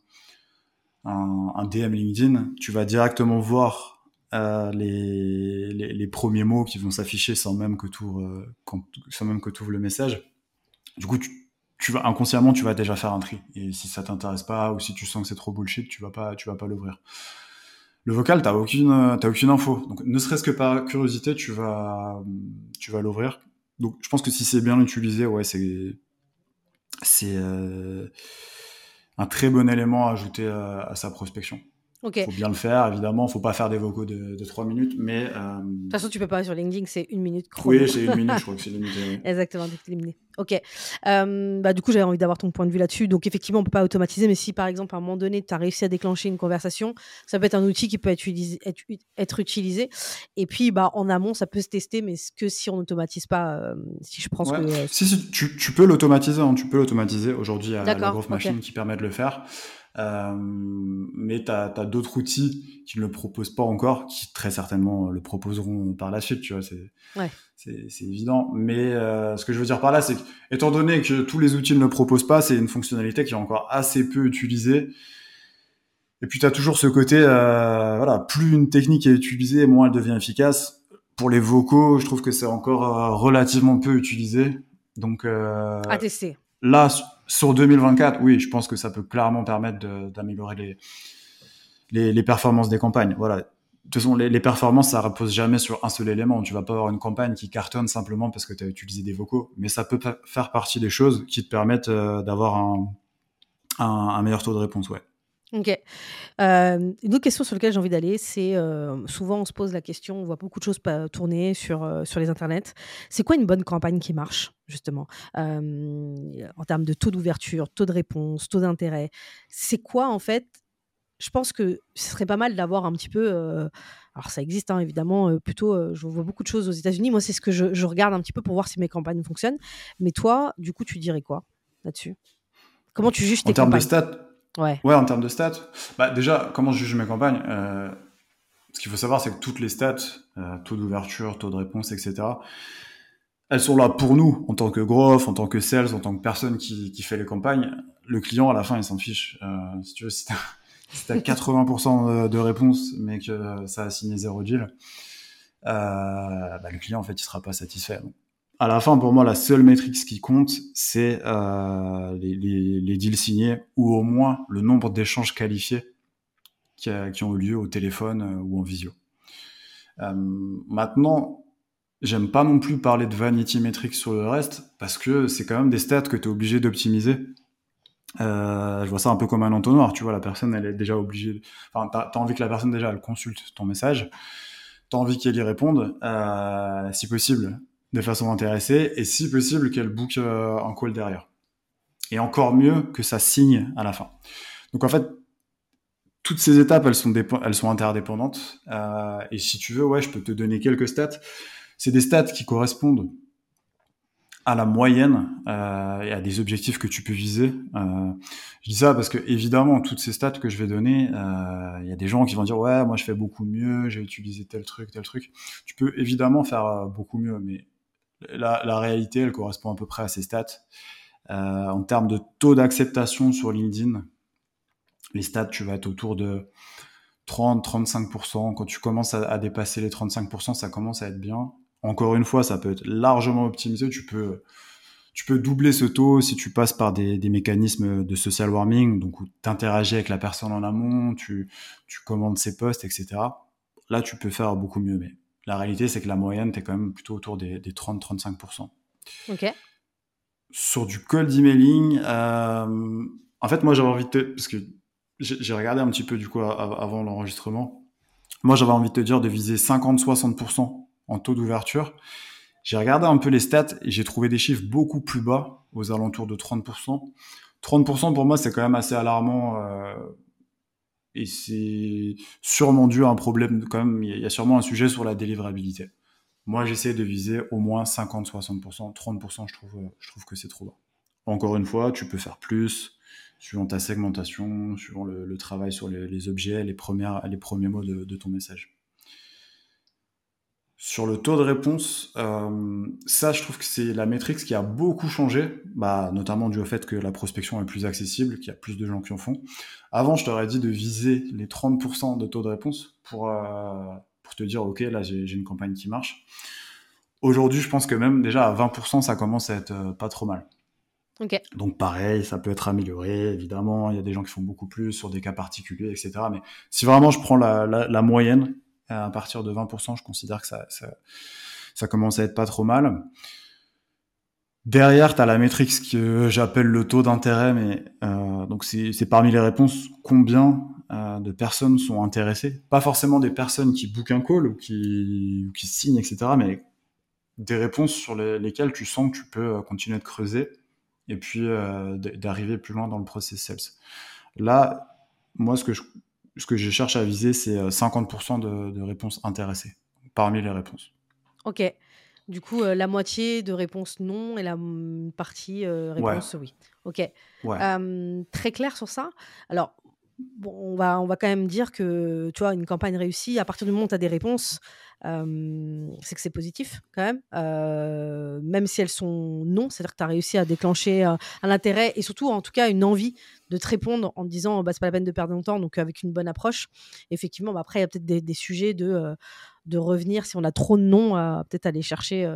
un, DM LinkedIn, tu vas directement voir euh, les, les, premiers mots qui vont s'afficher sans même que tu ouvres, ouvres le message. Du coup, tu, tu, vas inconsciemment, tu vas déjà faire un tri. Et si ça t'intéresse pas ou si tu sens que c'est trop bullshit, tu vas pas, tu vas pas l'ouvrir. Le vocal, t'as aucune, t'as aucune info. Donc, ne serait-ce que par curiosité, tu vas, tu vas l'ouvrir donc je pense que si c'est bien utilisé, ouais, c'est euh, un très bon élément à ajouter à sa prospection. Il faut bien le faire, évidemment. Il faut pas faire des vocaux de, de 3 minutes, mais... Euh... De toute façon, tu peux pas sur LinkedIn, c'est une minute chrono. Oui, c'est une minute, je crois que c'est limité. Exactement, c'est limité. Ok. Euh, bah, du coup, j'avais envie d'avoir ton point de vue là-dessus. Donc, effectivement, on peut pas automatiser, mais si, par exemple, à un moment donné, tu as réussi à déclencher une conversation, ça peut être un outil qui peut être utilisé. Être, être utilisé. Et puis, bah, en amont, ça peut se tester, mais que si on n'automatise pas, euh, si je pense ouais. que... Si, si, tu, tu peux l'automatiser. Hein, tu peux l'automatiser. Aujourd'hui, il y a la Growth Machine qui permet de le faire. Euh, mais tu as, as d'autres outils qui ne le proposent pas encore, qui très certainement le proposeront par la suite, tu vois, c'est ouais. évident. Mais euh, ce que je veux dire par là, c'est étant donné que tous les outils ne le proposent pas, c'est une fonctionnalité qui est encore assez peu utilisée. Et puis tu as toujours ce côté, euh, voilà, plus une technique est utilisée, moins elle devient efficace. Pour les vocaux, je trouve que c'est encore relativement peu utilisé. Donc, euh, à tester. Là, sur 2024, oui, je pense que ça peut clairement permettre d'améliorer les, performances des campagnes. Voilà. De toute façon, les, performances, ça repose jamais sur un seul élément. Tu vas pas avoir une campagne qui cartonne simplement parce que tu as utilisé des vocaux, mais ça peut faire partie des choses qui te permettent euh, d'avoir un, un, un, meilleur taux de réponse. Ouais. Ok. Euh, une autre question sur laquelle j'ai envie d'aller, c'est euh, souvent on se pose la question, on voit beaucoup de choses tourner sur, euh, sur les internets. C'est quoi une bonne campagne qui marche, justement, en termes de taux d'ouverture, taux de réponse, taux d'intérêt C'est quoi, en fait, je pense que ce serait pas mal d'avoir un petit peu. alors, ça existe hein, évidemment, plutôt. je vois beaucoup de choses aux États-Unis. Moi, c'est ce que je, je, regarde un petit peu pour voir si mes campagnes fonctionnent. Mais toi, du coup, tu dirais quoi là-dessus? Comment tu juges tes En termes de stats Ouais. Ouais, en termes de stats. Bah, déjà, comment je juge mes campagnes Ce qu'il faut savoir, c'est que toutes les stats, taux d'ouverture, taux de réponse, etc., elles sont là pour nous, en tant que growth, en tant que sales, en tant que personne qui, qui fait les campagnes. Le client, à la fin, il s'en fiche. Euh, si tu veux, si t'as 80% de réponses, mais que ça a signé zéro deal, euh, bah, le client, en fait, il sera pas satisfait. À la fin, pour moi, la seule métrique qui compte, c'est euh, les, deals signés ou au moins le nombre d'échanges qualifiés qui, ont eu lieu au téléphone euh, ou en visio. Euh, maintenant, J'aime pas non plus parler de vanity metrics sur le reste, parce que c'est quand même des stats que tu es obligé d'optimiser. Je vois ça un peu comme un entonnoir, tu vois, la personne, elle est déjà obligée... Enfin, tu as, envie que la personne, déjà, elle consulte ton message, tu as envie qu'elle y réponde, si possible, de façon intéressée, et si possible, qu'elle book euh, un call derrière. Et encore mieux que ça signe à la fin. Donc en fait, toutes ces étapes, elles sont, elles sont interdépendantes. Euh, et si tu veux, ouais, je peux te donner quelques stats c'est des stats qui correspondent à la moyenne euh, et à des objectifs que tu peux viser. Euh, je dis ça parce que évidemment, toutes ces stats que je vais donner, il y a des gens qui vont dire ouais, moi je fais beaucoup mieux, j'ai utilisé tel truc, tel truc. Tu peux évidemment faire beaucoup mieux, mais la, réalité, elle correspond à peu près à ces stats. Euh, en termes de taux d'acceptation sur LinkedIn, les stats, tu vas être autour de 30-35%. Quand tu commences à, à dépasser les 35%, ça commence à être bien. Encore une fois, ça peut être largement optimisé. Tu peux, tu peux doubler ce taux si tu passes par des, mécanismes de social warming, donc où tu interagis avec la personne en amont, tu, tu commandes ses posts, etc. Là, tu peux faire beaucoup mieux. Mais la réalité, c'est que la moyenne, tu es quand même plutôt autour des, 30-35%. Ok. Sur du cold emailing, euh, en fait, moi, j'avais envie de te... Parce que j'ai regardé un petit peu, du coup, avant l'enregistrement. Moi, j'avais envie de te dire de viser 50-60% en taux d'ouverture. J'ai regardé un peu les stats et j'ai trouvé des chiffres beaucoup plus bas, aux alentours de 30%. 30% pour moi, c'est quand même assez alarmant. Euh, et c'est sûrement dû à un problème, quand même, il y a sûrement un sujet sur la délivrabilité. Moi, j'essaie de viser au moins 50-60%. 30%, je trouve, je trouve que c'est trop bas. Encore une fois, tu peux faire plus, suivant ta segmentation, suivant le, travail sur les, objets, les, premières, les premiers mots de ton message. Sur le taux de réponse, euh, ça, je trouve que c'est la métrique qui a beaucoup changé, bah, notamment dû au fait que la prospection est plus accessible, qu'il y a plus de gens qui en font. Avant, je t'aurais dit de viser les 30% de taux de réponse pour, euh, pour te dire, OK, là, j'ai une campagne qui marche. Aujourd'hui, je pense que même déjà à 20%, ça commence à être euh, pas trop mal. Okay. Donc pareil, ça peut être amélioré, évidemment, il y a des gens qui font beaucoup plus sur des cas particuliers, etc. Mais si vraiment je prends la, la, la moyenne, à partir de 20%, je considère que ça, ça, ça commence à être pas trop mal. Derrière, tu as la métrique que j'appelle le taux d'intérêt, mais euh, donc c'est parmi les réponses combien euh, de personnes sont intéressées. Pas forcément des personnes qui bookent un call ou qui, ou qui signent, etc., mais des réponses sur les, lesquelles tu sens que tu peux euh, continuer de creuser et puis euh, d'arriver plus loin dans le process sales. Là, moi, ce que je ce que je cherche à viser, c'est 50% euh, de, réponses intéressées parmi les réponses. Ok. Du coup, euh, la moitié de réponses non et la partie euh, réponse oui. Ok. très clair sur ça. Alors, bon, on, va, on va quand même dire que tu vois, une campagne réussie, à partir du moment où tu as des réponses, c'est que c'est positif quand même, même si elles sont non, c'est-à-dire que tu as réussi à déclencher un intérêt et surtout en tout cas une envie de te répondre en te disant bah, c'est pas la peine de perdre longtemps, donc avec une bonne approche. Effectivement, bah, après il y a peut-être des, sujets de, de revenir si on a trop de noms, à peut-être aller chercher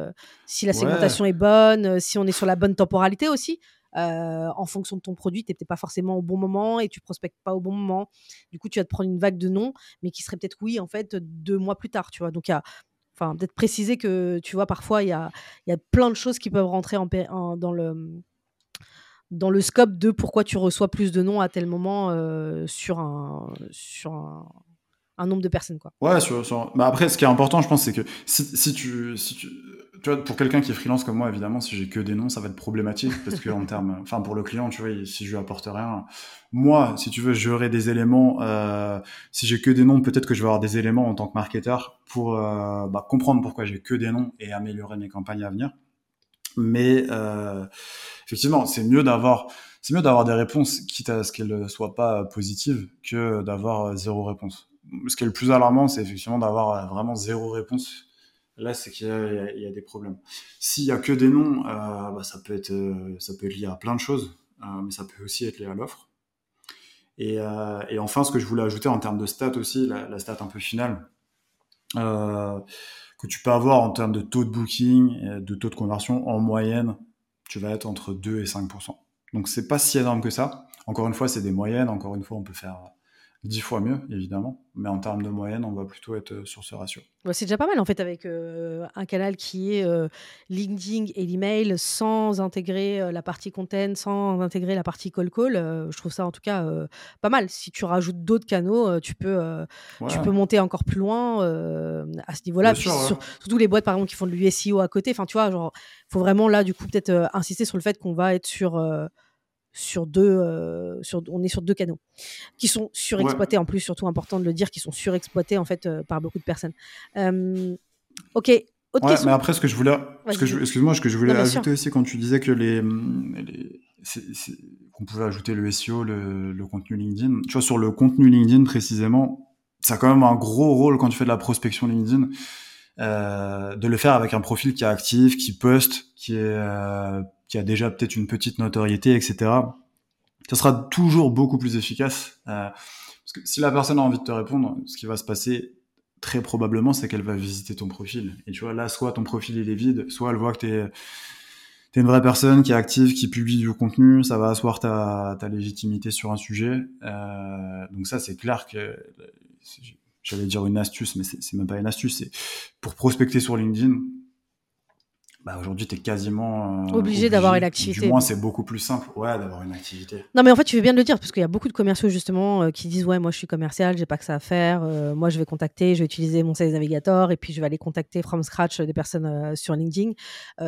si la segmentation est bonne, si on est sur la bonne temporalité aussi. En fonction de ton produit, tu n'es pas forcément au bon moment et tu prospectes pas au bon moment. Du coup, tu vas te prendre une vague de noms, mais qui serait peut-être oui, en fait, deux mois plus tard, tu vois? Donc, enfin, peut-être préciser que, tu vois, parfois, il y a, y a plein de choses qui peuvent rentrer en, dans le dans le scope de pourquoi tu reçois plus de noms à tel moment sur un sur un, un nombre de personnes. Quoi. Ouais, sur, sur... Bah après, ce qui est important, je pense, c'est que si, si, tu, si tu, tu vois, pour quelqu'un qui est freelance comme moi, évidemment, si j'ai que des noms, ça va être problématique parce que en termes, enfin pour le client, tu vois, si je lui apporte rien, moi, si tu veux, j'aurai des éléments. Euh, si j'ai que des noms, peut-être que je vais avoir des éléments en tant que marketeur pour euh, bah, comprendre pourquoi j'ai que des noms et améliorer mes campagnes à venir. Mais euh, effectivement, c'est mieux d'avoir, c'est mieux d'avoir des réponses, quitte à ce qu'elles ne soient pas positives, que d'avoir zéro réponse. Ce qui est le plus alarmant, c'est effectivement d'avoir vraiment zéro réponse Là, c'est qu'il y, a des problèmes. S'il y a que des noms, euh, bah, ça peut être euh, ça peut lié à plein de choses, euh, mais ça peut aussi être lié à l'offre. Et, enfin, ce que je voulais ajouter en termes de stats aussi, la, stat un peu finale, que tu peux avoir en termes de taux de booking, de taux de conversion, en moyenne, tu vas être entre 2 et 5% Donc c'est pas si énorme que ça. Encore une fois, c'est des moyennes. Encore une fois, on peut faire dix fois mieux, évidemment. Mais en termes de moyenne, on va plutôt être euh, sur ce ratio. c'est déjà pas mal, en fait, avec euh, un canal qui est euh, LinkedIn et l'email sans intégrer la partie content, sans intégrer la partie call-call. je trouve ça, en tout cas, pas mal. Si tu rajoutes d'autres canaux, tu, peux, tu peux monter encore plus loin à ce niveau-là. surtout les boîtes, par exemple, qui font de l'USIO à côté. Enfin, tu vois, genre, il faut vraiment, là, du coup, peut-être insister sur le fait qu'on va être sur sur deux, euh, sur, on est sur deux canaux qui sont surexploités en plus, surtout important de le dire, qui sont surexploités en fait euh, par beaucoup de personnes. Euh, ok. Autre ouais, mais après, ce que je voulais, excuse-moi, ce que je voulais ajouter aussi quand tu disais que les, les qu'on pouvait ajouter le SEO, le, le, contenu LinkedIn. Tu vois, sur le contenu LinkedIn précisément, ça a quand même un gros rôle quand tu fais de la prospection LinkedIn. De le faire avec un profil qui est actif, qui poste, qui est qui a déjà peut-être une petite notoriété, etc. Ça sera toujours beaucoup plus efficace. Euh, parce que si la personne a envie de te répondre, ce qui va se passer très probablement, c'est qu'elle va visiter ton profil. Et tu vois, là, soit ton profil il est vide, soit elle voit que tu es, une vraie personne qui est active, qui publie du contenu, ça va asseoir ta, ta légitimité sur un sujet. Euh, donc ça, c'est clair que j'allais dire une astuce, mais c'est même pas une astuce. C'est pour prospecter sur LinkedIn, bah aujourd'hui, tu es quasiment euh, obligé, d'avoir une activité. Du moins, c'est beaucoup plus simple ouais, d'avoir une activité. Non, mais en fait, tu veux bien de le dire, parce qu'il y a beaucoup de commerciaux justement euh, qui disent Ouais, moi je suis commercial, j'ai pas que ça à faire. Euh, moi, je vais contacter, je vais utiliser mon Sales Navigator et puis je vais aller contacter from scratch des personnes sur LinkedIn.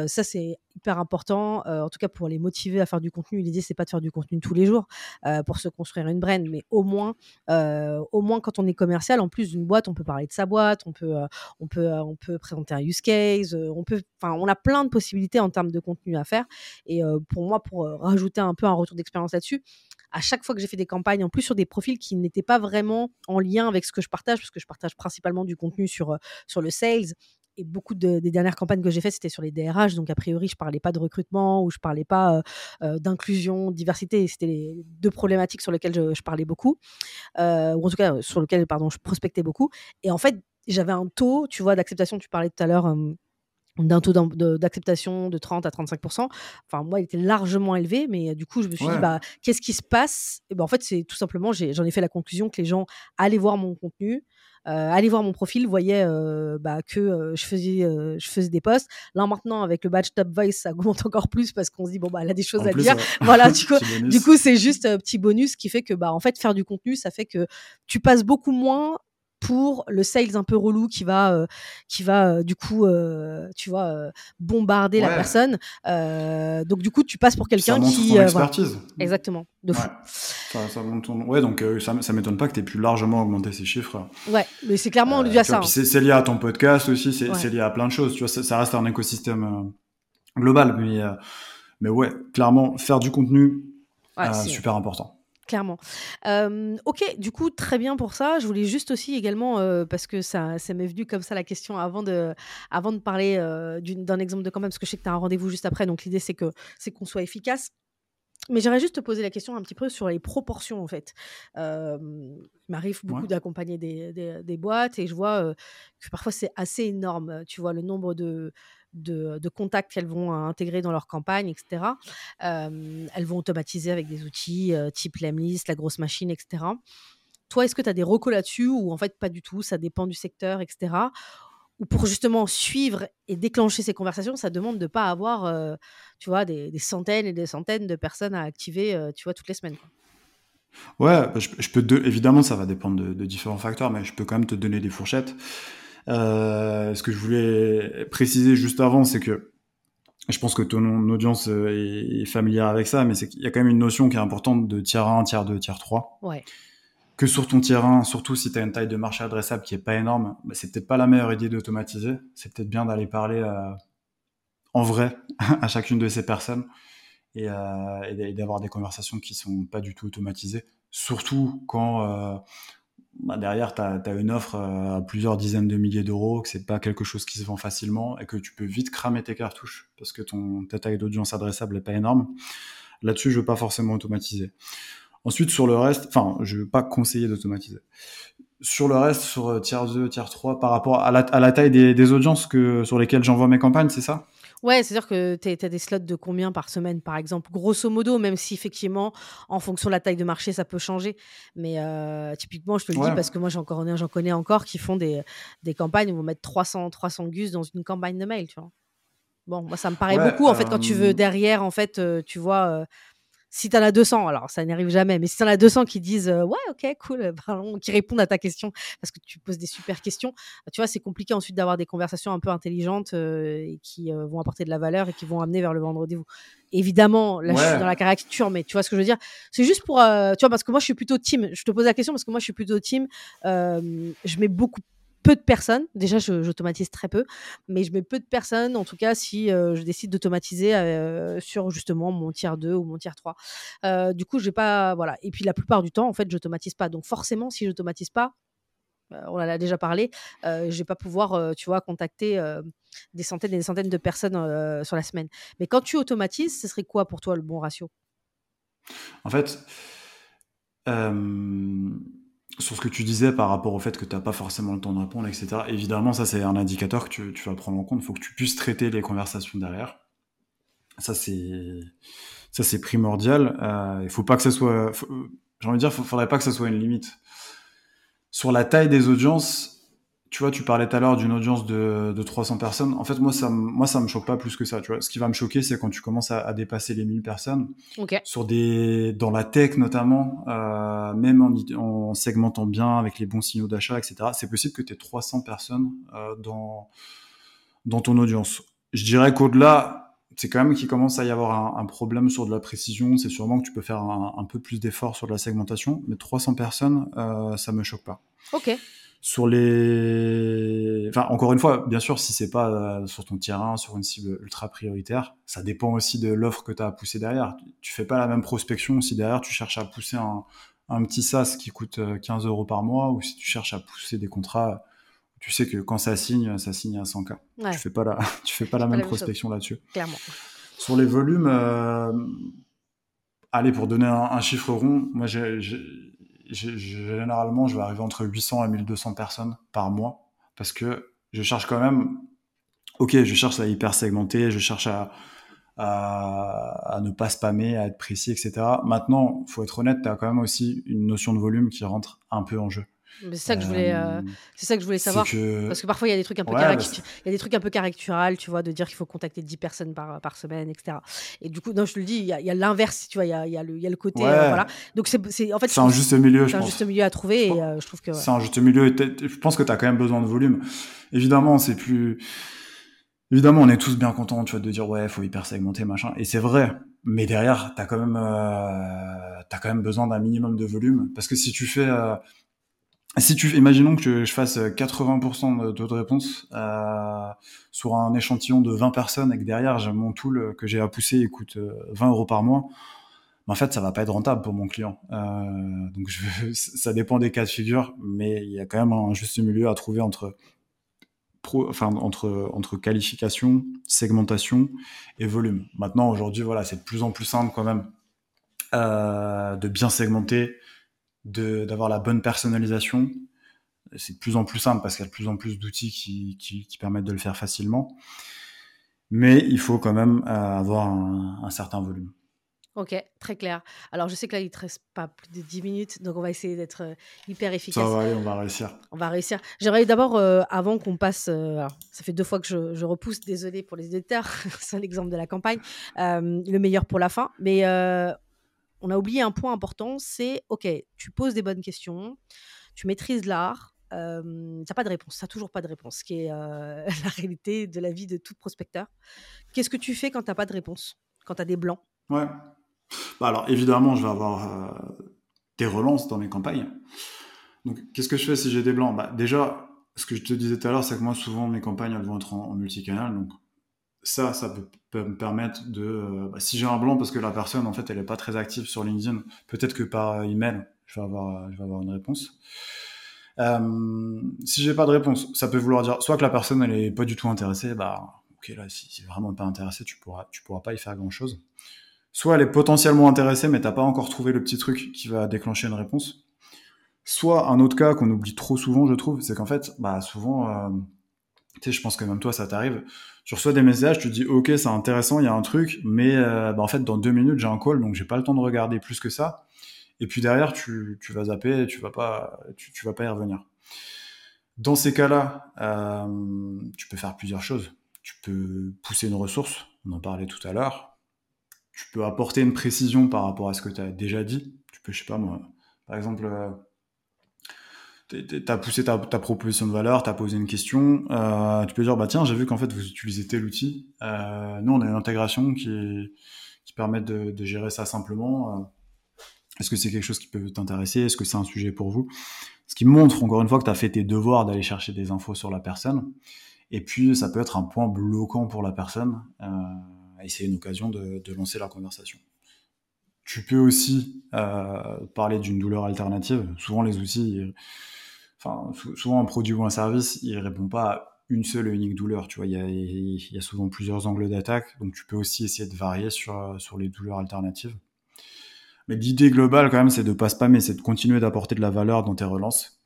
ça, c'est hyper important, en tout cas pour les motiver à faire du contenu. L'idée, c'est pas de faire du contenu tous les jours pour se construire une brand, mais au moins, au moins quand on est commercial, en plus d'une boîte, on peut parler de sa boîte, on peut, on peut, on peut présenter un use case, on peut, enfin, on a plein de possibilités en termes de contenu à faire. Et pour moi, pour rajouter un peu un retour d'expérience là-dessus, à chaque fois que j'ai fait des campagnes, en plus sur des profils qui n'étaient pas vraiment en lien avec ce que je partage, parce que je partage principalement du contenu sur, sur le sales. Et beaucoup de, des dernières campagnes que j'ai faites, c'était sur les DRH. Donc, a priori, je parlais pas de recrutement ou je parlais pas d'inclusion, diversité. C'était les deux problématiques sur lesquelles je, parlais beaucoup. ou en tout cas, sur lesquelles, pardon, je prospectais beaucoup. Et en fait, j'avais un taux, tu vois, d'acceptation. Tu parlais tout à l'heure d'un taux d'acceptation de 30 à 35% Enfin, moi, il était largement élevé, mais du coup, je me suis dit, bah, qu'est-ce qui se passe? Et ben, En fait, c'est tout simplement, j'en ai, fait la conclusion que les gens allaient voir mon contenu, euh, allaient voir mon profil, voyaient euh, bah, que euh, je, faisais, je faisais des posts. Là, maintenant, avec le badge Top Voice, ça augmente encore plus parce qu'on se dit, bon, bah, elle a des choses à dire. voilà, du coup, du coup c'est juste un petit bonus qui fait que, bah, en fait, faire du contenu, ça fait que tu passes beaucoup moins pour le sales un peu relou qui va, euh, qui va euh, du coup, euh, tu vois, bombarder la personne. donc du coup, tu passes pour quelqu'un qui. Ton expertise. Exactement, de fou. Ça, ça monte Ouais, donc ça, ça m'étonne pas que tu aies pu largement augmenter ces chiffres. Ouais, mais c'est clairement dû à ça. Hein. C'est lié à ton podcast aussi, c'est lié à plein de choses. Tu vois, ça, reste un écosystème global, mais mais ouais, clairement, faire du contenu, super important clairement. ok, du coup, très bien pour ça. Je voulais juste aussi également, parce que ça, ça m'est venu comme ça la question avant de, avant de parler d'un exemple de quand même, parce que je sais que tu as un rendez-vous juste après, donc l'idée c'est que c'est qu'on soit efficace. Mais j'aimerais juste te poser la question un petit peu sur les proportions en fait. il m'arrive beaucoup d'accompagner des, des, des, boîtes et je vois que parfois c'est assez énorme. Tu vois le nombre de, de, contacts qu'elles vont euh, intégrer dans leur campagne, etc. elles vont automatiser avec des outils euh, type Lemlist, la grosse machine, etc. Toi, est-ce que tu as des recos là-dessus ou en fait pas du tout, ça dépend du secteur, etc. Ou pour justement suivre et déclencher ces conversations, ça demande de ne pas avoir, euh, tu vois, des, centaines et des centaines de personnes à activer, tu vois, toutes les semaines. Ouais, bah, je, peux te, évidemment, ça va dépendre de, de, différents facteurs, mais je peux quand même te donner des fourchettes. Euh, ce que je voulais préciser juste avant, c'est que je pense que ton audience euh, est, familière avec ça, mais c'est qu'il y a quand même une notion qui est importante de tiers 1, tiers 2, tiers 3. Ouais. Que sur ton tiers 1, surtout si tu as une taille de marché adressable qui est pas énorme, bah, c'est peut-être pas la meilleure idée d'automatiser. C'est peut-être bien d'aller parler euh, en vrai à chacune de ces personnes et, euh, et d'avoir des conversations qui sont pas du tout automatisées. Surtout quand euh, bah derrière, tu as, une offre euh, à plusieurs dizaines de milliers d'euros, que c'est pas quelque chose qui se vend facilement et que tu peux vite cramer tes cartouches parce que ton, ta taille d'audience adressable est pas énorme. Là-dessus, je veux pas forcément automatiser. Ensuite, sur le reste, enfin, je veux pas conseiller d'automatiser. Sur le reste, sur euh, tiers 2, tiers 3, par rapport à la, à la taille des, des audiences que, sur lesquelles j'envoie mes campagnes, c'est ça? Ouais, c'est-à-dire que tu as des slots de combien par semaine, par exemple? Grosso modo, même si effectivement, en fonction de la taille de marché, ça peut changer. Mais euh, typiquement, je te le dis parce que moi, j'en connais, connais encore qui font des, des campagnes où vont mettre 300, 300 gus dans une campagne de mail, tu vois? Bon, moi, ça me paraît beaucoup, en fait, quand tu veux euh, derrière, en fait, euh, tu vois, si tu en as 200, alors ça n'arrive jamais, mais si tu en as 200 qui disent ouais, ok, cool, pardon, qui répondent à ta question parce que tu poses des super questions, tu vois, c'est compliqué ensuite d'avoir des conversations un peu intelligentes et qui vont apporter de la valeur et qui vont amener vers le vendredi. Évidemment, là, je suis dans la caricature, mais tu vois ce que je veux dire? C'est juste pour, tu vois, parce que moi, je suis plutôt team. Je te pose la question parce que moi, je suis plutôt team. je mets beaucoup peu de personnes. Déjà, j'automatise très peu, mais je mets peu de personnes, en tout cas, si euh, je décide d'automatiser euh, sur justement mon tiers 2 ou mon tiers 3. Euh, du coup, je vais pas. Voilà. Et puis, la plupart du temps, en fait, j'automatise pas. Donc, forcément, si j'automatise pas, on en a déjà parlé, je vais pas pouvoir, tu vois, contacter des centaines et des centaines de personnes sur la semaine. Mais quand tu automatises, ce serait quoi pour toi le bon ratio? En fait, sur ce que tu disais par rapport au fait que tu n'as pas forcément le temps de répondre, etc. Évidemment, ça c'est un indicateur que tu, vas prendre en compte. Il faut que tu puisses traiter les conversations derrière. Ça c'est ça c'est primordial. Euh, il faut pas que ça soit. J'ai envie de dire, faudrait pas que ça soit une limite. Sur la taille des audiences, tu vois, tu parlais tout à l'heure d'une audience de, de 300 personnes. En fait, moi, ça, moi, ça me choque pas plus que ça. Tu vois, ce qui va me choquer, c'est quand tu commences à, à, dépasser les 1000 personnes. Sur des, dans la tech notamment, euh, même en, en, segmentant bien avec les bons signaux d'achat, etc. C'est possible que tu aies 300 personnes euh, dans, dans ton audience. Je dirais qu'au-delà, c'est quand même qu'il commence à y avoir un, un, problème sur de la précision. C'est sûrement que tu peux faire un, un peu plus d'efforts sur de la segmentation, mais 300 personnes, euh, ça me choque pas. Ok sur les enfin encore une fois bien sûr si c'est pas euh, sur ton terrain sur une cible ultra prioritaire ça dépend aussi de l'offre que tu as à pousser derrière. Tu fais pas la même prospection si derrière tu cherches à pousser un, un petit SaaS qui coûte 15 euh, euros par mois ou si tu cherches à pousser des contrats tu sais que quand ça signe ça signe à 100K tu fais pas la tu fais pas la même prospection là-dessus. Clairement. Sur les volumes euh... allez pour donner un, un chiffre rond moi j'ai généralement, je vais arriver entre 800 et 1200 personnes par mois parce que je cherche quand même, ok, je cherche à hyper segmenter, je cherche à, ne pas spammer, à être précis, etc. Maintenant, faut être honnête, tu as quand même aussi une notion de volume qui rentre un peu en jeu. C'est ça que je voulais, euh, euh, c'est ça que je voulais savoir. Parce que parfois il y a des trucs un peu bah, il y a des trucs un peu caricatural, tu vois, de dire qu'il faut contacter 10 personnes par, par semaine, etc. Et du coup, non, je te le dis, il y a, l'inverse, tu vois, il y a, y a, le, il y a le côté, euh, voilà. Donc c'est, en fait, c'est un juste milieu. C'est un juste milieu à trouver, et je trouve que. C'est un juste milieu. Je pense que tu as quand même besoin de volume. Évidemment, c'est plus. Évidemment, on est tous bien contents, tu vois, de dire ouais, faut hyper segmenter, machin. Et c'est vrai. Mais derrière, t'as quand même, euh, as quand même besoin d'un minimum de volume, parce que si tu fais si tu imaginons que je fasse 80% de taux de réponse euh, sur un échantillon de 20 personnes et que derrière mon tool que j'ai à pousser coûte 20 euh, euros par mois, en fait ça va pas être rentable pour mon client. Euh, donc ça dépend des cas de figure, mais il y a quand même un juste milieu à trouver entre qualification, segmentation et volume. Maintenant aujourd'hui voilà c'est de plus en plus simple quand même euh, de bien segmenter d'avoir la bonne personnalisation. C'est de plus en plus simple parce qu'il y a de plus en plus d'outils qui, qui, qui, permettent de le faire facilement. Mais il faut quand même euh, avoir un, un certain volume. Ok, très clair. Alors, je sais que là, il ne te reste pas plus de 10 minutes, donc on va essayer d'être euh, hyper efficace. Ça va aller, on va réussir. On va réussir. J'aimerais d'abord, euh, avant qu'on passe, alors, ça fait deux fois que je, je repousse, désolé pour les éditeurs, c'est l'exemple de la campagne, le meilleur pour la fin, mais on a oublié un point important, c'est OK, tu poses des bonnes questions, tu maîtrises l'art, euh, tu n'as pas de réponse, tu n'as toujours pas de réponse, ce qui est euh, la réalité de la vie de tout prospecteur. Qu'est-ce que tu fais quand tu n'as pas de réponse, quand tu as des blancs? Ouais. Bah alors évidemment, je vais avoir euh, des relances dans mes campagnes. Donc qu'est-ce que je fais si j'ai des blancs? Bah, Déjà, ce que je te disais tout à l'heure, c'est que moi souvent mes campagnes elles vont être en, multicanal, donc ça, ça peut, me permettre de, bah, si j'ai un blanc parce que la personne en fait elle est pas très active sur LinkedIn, peut-être que par email je vais avoir, je vais avoir une réponse. Euh, si j'ai pas de réponse, ça peut vouloir dire soit que la personne elle est pas du tout intéressée, bah ok là si c'est vraiment pas intéressé, tu pourras tu pourras pas y faire grand chose. Soit elle est potentiellement intéressée mais t'as pas encore trouvé le petit truc qui va déclencher une réponse. Soit un autre cas qu'on oublie trop souvent, je trouve, c'est qu'en fait, bah souvent, euh, tu sais, je pense que même toi ça t'arrive. Tu reçois des messages, tu te dis ok c'est intéressant, il y a un truc, mais euh, bah, en fait dans deux minutes j'ai un call donc j'ai pas le temps de regarder plus que ça. Et puis derrière, tu, tu vas zapper, tu vas pas, tu, tu vas pas y revenir. Dans ces cas-là, euh, tu peux faire plusieurs choses. Tu peux pousser une ressource, on en parlait tout à l'heure. Tu peux apporter une précision par rapport à ce que tu as déjà dit. Tu peux, je sais pas moi, par exemple, euh, tu as poussé ta, ta, proposition de valeur, tu as posé une question. Euh, tu peux dire, bah tiens, j'ai vu qu'en fait vous utilisez tel outil. Euh, nous, on a une intégration qui, permet de, gérer ça simplement. Euh, est-ce que c'est quelque chose qui peut t'intéresser? Est-ce que c'est un sujet pour vous? Ce qui montre encore une fois que tu as fait tes devoirs d'aller chercher des infos sur la personne. Et puis, ça peut être un point bloquant pour la personne. Et c'est une occasion de, lancer la conversation. Tu peux aussi parler d'une douleur alternative. Souvent, les outils, enfin, souvent un produit ou un service, il répond pas à une seule et unique douleur. Tu vois, il y a, y a souvent plusieurs angles d'attaque. Donc, tu peux aussi essayer de varier sur, sur les douleurs alternatives. Mais l'idée globale, quand même, c'est de pas spammer, c'est de continuer d'apporter de la valeur dans tes relances.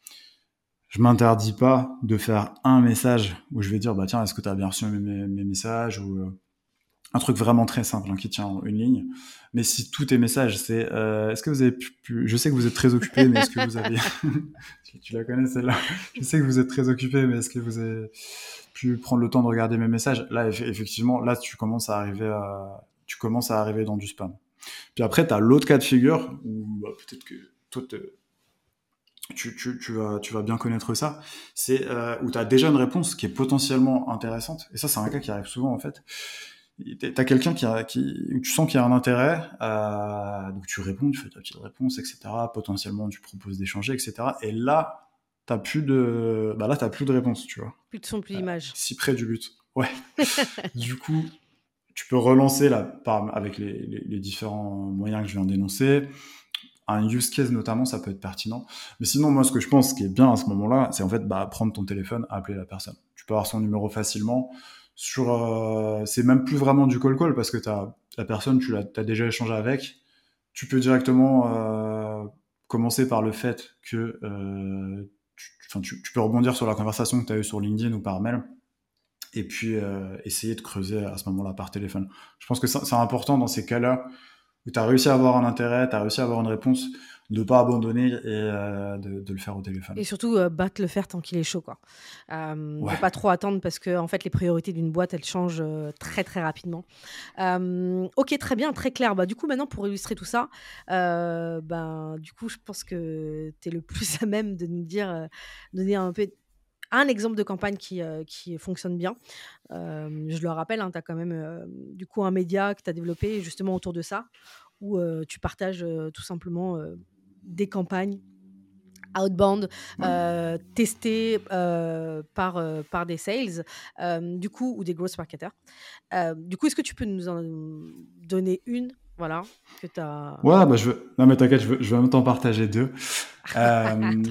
Je m'interdis pas de faire un message où je vais dire, bah tiens, est-ce que tu bien reçu mes, messages ou euh, un truc vraiment très simple hein, qui tient une ligne. Mais si tous tes messages, c'est, euh, est-ce que vous avez pu, je sais que vous êtes très occupé, mais est-ce que vous avez, tu, la connais celle-là, je sais que vous êtes très occupé, mais est-ce que vous avez pu prendre le temps de regarder mes messages? Là, effectivement, là, tu commences à arriver à, tu commences à arriver dans du spam. Puis après, tu as l'autre cas de figure où bah, peut-être que toi, tu, tu, tu, vas, tu vas bien connaître ça. C'est euh, où tu as déjà une réponse qui est potentiellement intéressante. Et ça, c'est un cas qui arrive souvent en fait. Tu as quelqu'un qui, a, qui tu sens qu'il y a un intérêt, euh, donc tu réponds, tu fais ta petite réponse, etc. Potentiellement, tu proposes d'échanger, etc. Et là, t'as plus de, bah là, t'as plus de réponse, tu vois. Plus de son, plus d'image. Euh, si près du but. Ouais. du coup, tu peux relancer là, par, avec les, les, différents moyens que je viens d'énoncer. Un use case notamment, ça peut être pertinent. Mais sinon, moi, ce que je pense qui est bien à ce moment-là, c'est en fait bah, prendre ton téléphone, appeler la personne. Tu peux avoir son numéro facilement. Sur, euh, c'est même plus vraiment du call call parce que as, la personne, tu l'as as déjà échangé avec. Tu peux directement euh, commencer par le fait que euh, tu, tu, tu, peux rebondir sur la conversation que tu as eue sur LinkedIn ou par mail et puis euh, essayer de creuser à ce moment-là par téléphone. Je pense que c'est important dans ces cas-là où tu as réussi à avoir un intérêt, tu as réussi à avoir une réponse, de ne pas abandonner et euh, de, de, le faire au téléphone. Et surtout, euh, battre le faire tant qu'il est chaud. Quoi. Euh, ouais. pas trop attendre parce que en fait, les priorités d'une boîte, elles changent très très rapidement. ok, très bien, très clair. Bah, du coup, maintenant, pour illustrer tout ça, ben, du coup, je pense que tu es le plus à même de nous dire, donner un peu un exemple de campagne qui, euh, qui fonctionne bien. Euh, je le rappelle, hein, tu as quand même euh, du coup un média que tu as développé justement autour de ça, où tu partages tout simplement des campagnes outbound euh, testées par, par des sales, du coup, ou des growth marketers. du coup, est-ce que tu peux nous en donner une voilà, que tu as. Ouais, bah je veux. Non, mais t'inquiète, je veux, je veux même t'en partager deux. Euh,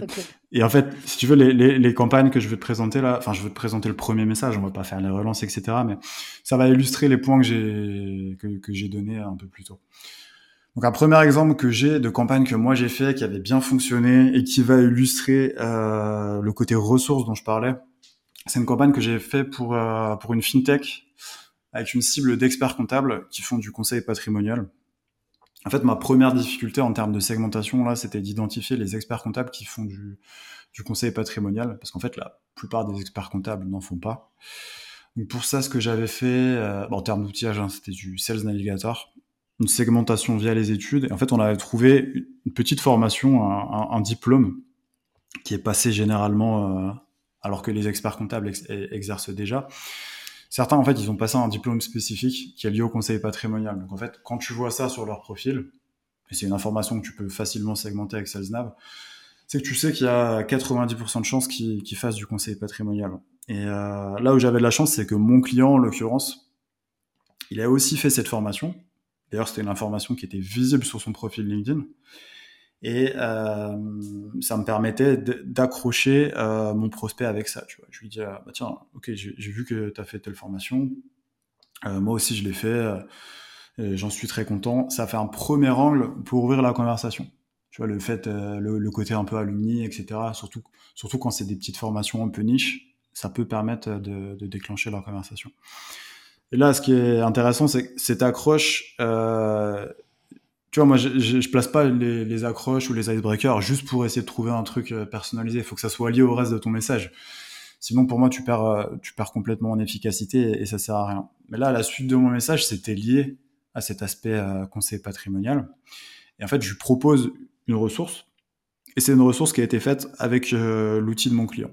et en fait, si tu veux, les, les, les, campagnes que je vais te présenter là, enfin, je vais te présenter le premier message, on va pas faire les relances, etc. Mais ça va illustrer les points que j'ai que, que j'ai donnés un peu plus tôt. Donc un premier exemple que j'ai de campagne que moi j'ai fait, qui avait bien fonctionné et qui va illustrer euh, le côté ressources dont je parlais, c'est une campagne que j'ai fait pour euh, pour une fintech avec une cible d'experts comptables qui font du conseil patrimonial. En fait, ma première difficulté en termes de segmentation, là, c'était d'identifier les experts comptables qui font du, du conseil patrimonial, parce qu'en fait, la plupart des experts comptables n'en font pas. Donc pour ça, ce que j'avais fait, euh, en termes d'outillage, hein, c'était du Sales Navigator. Une segmentation via les études. Et en fait, on avait trouvé une petite formation, un, diplôme qui est passé généralement, euh, alors que les experts comptables exercent déjà. Certains, en fait, ils ont passé un diplôme spécifique qui est lié au conseil patrimonial. Donc, en fait, quand tu vois ça sur leur profil, et c'est une information que tu peux facilement segmenter avec SalesNav, c'est que tu sais qu'il y a 90% de chances qu'ils fassent du conseil patrimonial. Et euh, là où j'avais de la chance, c'est que mon client, en l'occurrence, il a aussi fait cette formation. D'ailleurs, c'était une information qui était visible sur son profil LinkedIn. Et euh, ça me permettait d'accrocher euh, mon prospect avec ça. Tu vois. Je lui dis, bah, tiens, ok, j'ai vu que tu as fait telle formation. moi aussi, je l'ai fait. J'en suis très content. Ça fait un premier angle pour ouvrir la conversation. Tu vois, le fait, le, côté un peu alumni, etc. Surtout, surtout quand c'est des petites formations un peu niche, ça peut permettre de, de déclencher la conversation. Et là, ce qui est intéressant, c'est que cette accroche, euh, tu vois, moi, je, je, place pas les, accroches ou les icebreakers juste pour essayer de trouver un truc euh, personnalisé. Il faut que ça soit lié au reste de ton message. Sinon, pour moi, tu perds, euh, tu perds complètement en efficacité et, ça sert à rien. Mais là, la suite de mon message, c'était lié à cet aspect conseil patrimonial. Et en fait, je lui propose une ressource. Et c'est une ressource qui a été faite avec l'outil de mon client.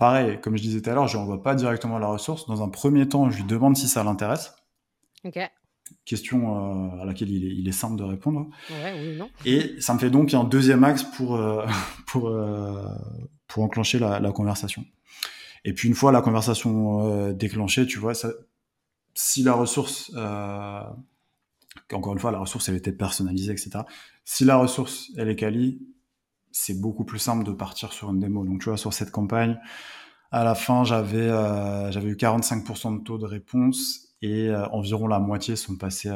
Pareil, comme je disais tout à l'heure, je n'envoie pas directement la ressource. Dans un premier temps, je lui demande si ça l'intéresse. Question euh, à laquelle il est, simple de répondre. Et ça me fait donc un deuxième axe pour, euh, pour, euh, pour enclencher la, conversation. Et puis une fois la conversation déclenchée, tu vois, ça, si la ressource, encore une fois, la ressource, elle était personnalisée, etc. Si la ressource, elle est quali, c'est beaucoup plus simple de partir sur une démo. Donc, tu vois, sur cette campagne, à la fin, j'avais euh, j'avais eu 45% de taux de réponse et euh, environ la moitié sont passés,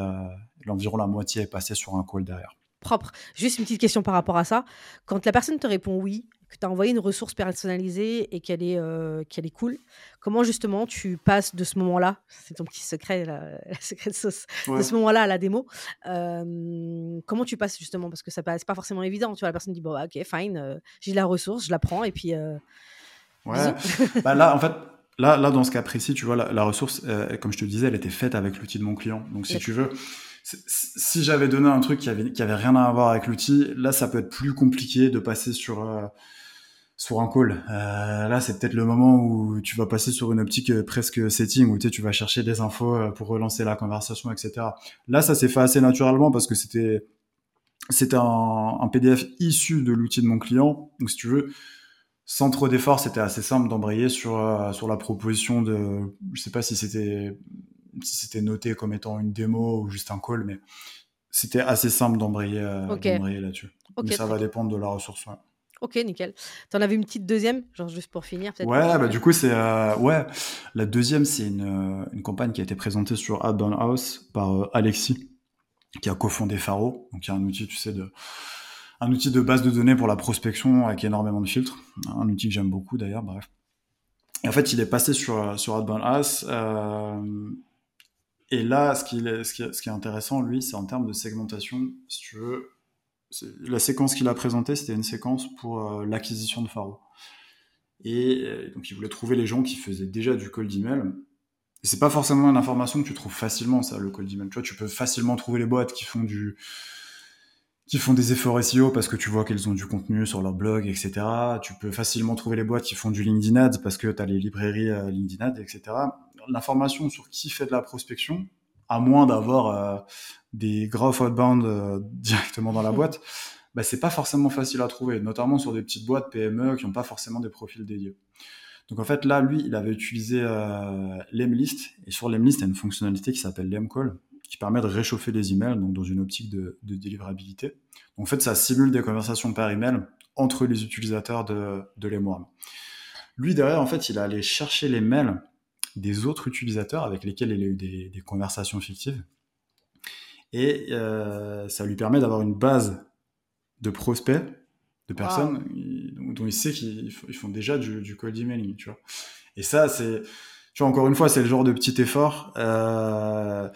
environ la moitié est passée sur un call derrière. Propre. Juste une petite question par rapport à ça. Quand la personne te répond oui, que tu as envoyé une ressource personnalisée et qu'elle est, euh, qu'elle est cool, comment justement tu passes de ce moment-là, c'est ton petit secret, la, secret de sauce, de ce moment-là à la démo, euh, comment tu passes justement? Parce que ça passe pas forcément évident. Tu vois, la personne dit, bon, bah, ok, fine, euh, j'ai la ressource, je la prends et puis. ouais. bah là, en fait, là, là, dans ce cas précis, tu vois, la, ressource, comme je te disais, elle était faite avec l'outil de mon client. Donc, si tu veux, si j'avais donné un truc qui avait, qui avait rien à voir avec l'outil, là, ça peut être plus compliqué de passer sur sur un call. Euh, là, c'est peut-être le moment où tu vas passer sur une optique euh, presque setting, où tu vas chercher des infos euh, pour relancer la conversation, etc. Là, ça s'est fait assez naturellement parce que c'était c'était un, un, PDF issu de l'outil de mon client. Donc, si tu veux, sans trop d'efforts, c'était assez simple d'embrayer sur sur la proposition de, je sais pas si c'était si c'était noté comme étant une démo ou juste un call, mais c'était assez simple d'embrayer, là-dessus. mais ça va dépendre de la ressource. Ok, nickel. T'en avais une petite deuxième, genre juste pour finir peut-être Ouais, bah du coup c'est euh, ouais, la deuxième c'est une, euh, une, campagne qui a été présentée sur Adbound House par euh, Alexis, qui a cofondé Faro, donc il y a un outil, tu sais, de un outil de base de données pour la prospection avec énormément de filtres, un outil que j'aime beaucoup d'ailleurs, bref. Et en fait, il est passé sur sur Adbound House. et là, ce qui, est, ce, qui est, ce qui est intéressant, lui, c'est en termes de segmentation. Si tu veux, la séquence qu'il a présentée, c'était une séquence pour euh, l'acquisition de Faro. Et euh, donc, il voulait trouver les gens qui faisaient déjà du cold email. Et c'est pas forcément une information que tu trouves facilement, ça, le cold email. Tu tu peux facilement trouver les boîtes qui font du, qui font des efforts SEO parce que tu vois qu'elles ont du contenu sur leur blog, etc. Tu peux facilement trouver les boîtes qui font du LinkedIn Ads parce que tu as les librairies euh, LinkedIn Ads, etc. L'information sur qui fait de la prospection, à moins d'avoir euh, des graph outbound euh, directement dans la mm. boîte, bah, c'est pas forcément facile à trouver, notamment sur des petites boîtes PME qui n'ont pas forcément des profils dédiés. Donc en fait là, lui, il avait utilisé euh, l'Emlist, et sur l'Emlist, il y a une fonctionnalité qui s'appelle l'Emcall, qui permet de réchauffer les emails, donc dans une optique de, de délivrabilité. Donc en fait, ça simule des conversations par email entre les utilisateurs de, de. Lui, derrière, en fait, il allait chercher les mails des autres utilisateurs avec lesquels il a eu des, conversations fictives. Et euh, ça lui permet d'avoir une base de prospects, de personnes dont, il sait qu'ils font déjà du, cold emailing, tu vois. Et ça, c'est, tu vois, encore une fois, c'est le genre de petit effort. Euh,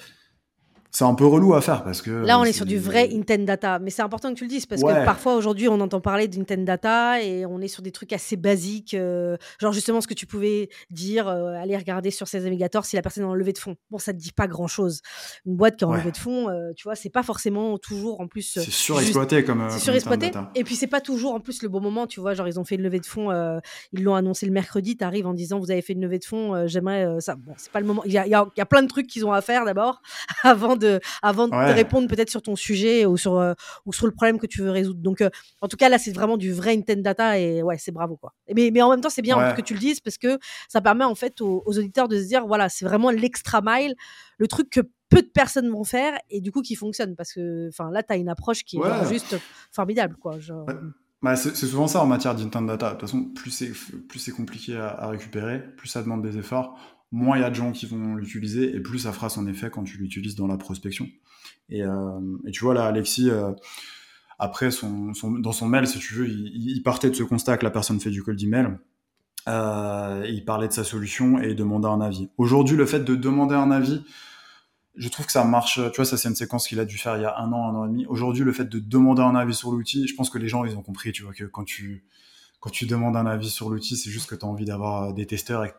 c'est un peu relou à faire parce que. Là, on est, sur du vrai intent data, mais c'est important que tu le dises parce que parfois aujourd'hui, on entend parler d'intent data et on est sur des trucs assez basiques, euh, genre justement ce que tu pouvais dire, euh, aller regarder sur ces navigateurs si la personne est en levée de fonds. Bon, ça te dit pas grand chose. Une boîte qui est en levée de fonds, euh, tu vois, c'est pas forcément toujours en plus. C'est surexploité comme. C'est surexploité. Et puis c'est pas toujours en plus le bon moment, tu vois, genre ils ont fait une levée de fonds, ils l'ont annoncé le mercredi, tu arrives en disant vous avez fait une levée de fonds, j'aimerais ça. Bon, c'est pas le moment. Il y a, y a, plein de trucs qu'ils ont à faire d'abord avant de avant de répondre peut-être sur ton sujet ou sur, euh, ou sur le problème que tu veux résoudre. Donc, euh, en tout cas, là, c'est vraiment du vrai intent data et ouais, c'est bravo, quoi. Mais, mais en même temps, c'est bien que tu le dises parce que ça permet en fait aux, auditeurs de se dire, voilà, c'est vraiment l'extra mile, le truc que peu de personnes vont faire et du coup qui fonctionne parce que enfin là tu as une approche qui est juste formidable quoi bah, c'est souvent ça en matière d'intent data. De toute façon plus c'est plus c'est compliqué à, à, récupérer plus ça demande des efforts moins il y a de gens qui vont l'utiliser et plus ça fera son effet quand tu l'utilises dans la prospection euh, et, tu vois, là, Alexis, euh, après, dans son mail, si tu veux, il, partait de ce constat que la personne fait du cold email. Euh, il parlait de sa solution et il demandait un avis. Aujourd'hui, le fait de demander un avis, je trouve que ça marche. Tu vois, ça, c'est une séquence qu'il a dû faire il y a un an, un an et demi. Aujourd'hui, le fait de demander un avis sur l'outil, je pense que les gens, ils ont compris, tu vois, que quand tu, quand tu demandes un avis sur l'outil, c'est juste que tu as envie d'avoir des testeurs et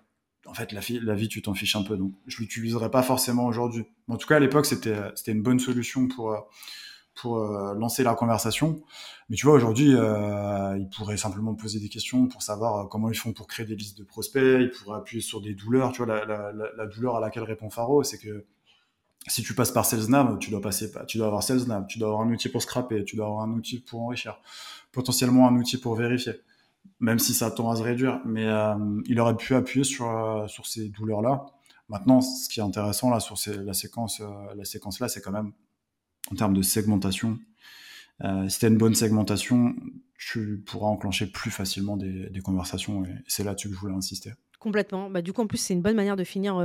en fait, la, vie, tu t'en fiches un peu. Donc, je l'utiliserai pas forcément aujourd'hui. En tout cas, à l'époque, c'était, c'était une bonne solution pour, euh, euh, lancer la conversation. Mais tu vois, aujourd'hui, euh, ils pourraient simplement poser des questions pour savoir euh, comment ils font pour créer des listes de prospects. Ils pourraient appuyer sur des douleurs. Tu vois, la, douleur à laquelle répond Faro, c'est que si tu passes par SalesNav, tu dois passer, tu dois avoir SalesNav, tu dois avoir un outil pour scraper, tu dois avoir un outil pour enrichir, potentiellement un outil pour vérifier même si ça tend à se réduire. Mais euh, il aurait pu appuyer sur, euh, sur ces douleurs-là. Maintenant, ce qui est intéressant là sur la séquence, euh, la séquence là, c'est quand même en termes de segmentation. si tu as une bonne segmentation, tu pourras enclencher plus facilement des, des conversations. Et c'est là-dessus que je voulais insister. Complètement. Bah, du coup, en plus, c'est une bonne manière de finir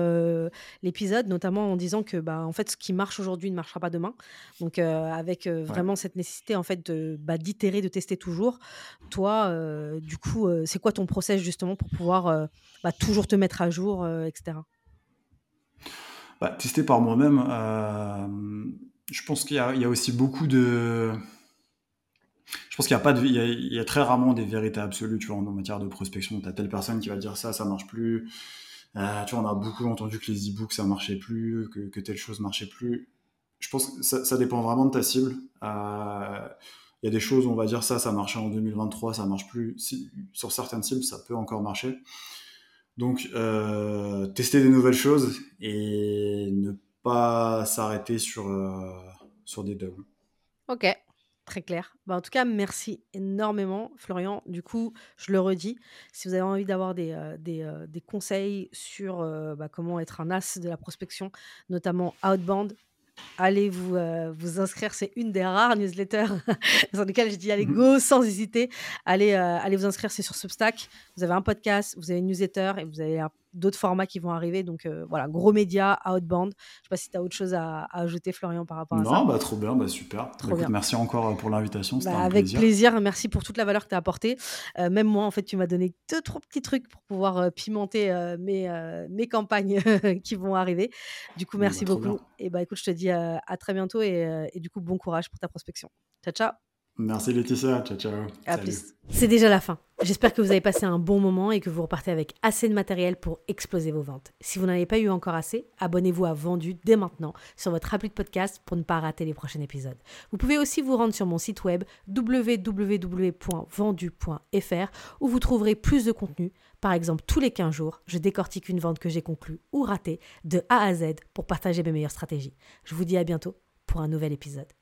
l'épisode, notamment en disant que bah, en fait, ce qui marche aujourd'hui ne marchera pas demain. Donc, avec vraiment cette nécessité en fait de bah, d'itérer, de tester toujours. Toi, du coup, c'est quoi ton process justement pour pouvoir bah, toujours te mettre à jour, etc. Bah, tester par moi-même. je pense qu'il y, y, a aussi beaucoup de je pense qu'il y a pas de, il y a, très rarement des vérités absolues, en, matière de prospection. T'as telle personne qui va dire ça, ça marche plus. Euh, tu vois, on a beaucoup entendu que les e-books ça marchait plus, que, telle chose marchait plus. Je pense que ça, dépend vraiment de ta cible. Euh, il y a des choses, on va dire ça, ça marchait en 2023, ça marche plus. sur certaines cibles, ça peut encore marcher. Donc, euh, tester des nouvelles choses et ne pas s'arrêter sur, sur des doubles. Ok, Très clair. Bah, en tout cas, merci énormément, Florian. Du coup, je le redis, si vous avez envie d'avoir des, euh, euh, des, conseils sur euh, bah, comment être un as de la prospection, notamment outbound, allez vous, vous inscrire. C'est une des rares newsletters dans lesquelles je dis allez mmh go sans hésiter. Allez, allez vous inscrire, c'est sur Substack. Vous avez un podcast, vous avez une newsletter et vous avez un d'autres formats qui vont arriver. Donc euh, voilà, gros média, outbound. Je sais pas si tu as autre chose à, ajouter, Florian, par rapport à ça. Non, bah, trop bien, bah, super. Trop bien. Merci encore euh, pour l'invitation. Bah, avec plaisir. Merci pour toute la valeur que tu as apportée. Euh, même moi, en fait, tu m'as donné deux, trois petits trucs pour pouvoir pimenter mes, mes campagnes qui vont arriver. Du coup, merci bah, beaucoup. Et bah écoute, je te dis à très bientôt et, et du coup, bon courage pour ta prospection. Ciao, ciao. Merci Laetitia, ciao ciao. À plus. C'est déjà la fin. J'espère que vous avez passé un bon moment et que vous repartez avec assez de matériel pour exploser vos ventes. Si vous n'en avez pas eu encore assez, abonnez-vous à Vendu dès maintenant sur votre appli de podcast pour ne pas rater les prochains épisodes. Vous pouvez aussi vous rendre sur mon site web www.vendu.fr où vous trouverez plus de contenu. Par exemple, tous les 15 jours, je décortique une vente que j'ai conclue ou ratée de A à Z pour partager mes meilleures stratégies. Je vous dis à bientôt pour un nouvel épisode.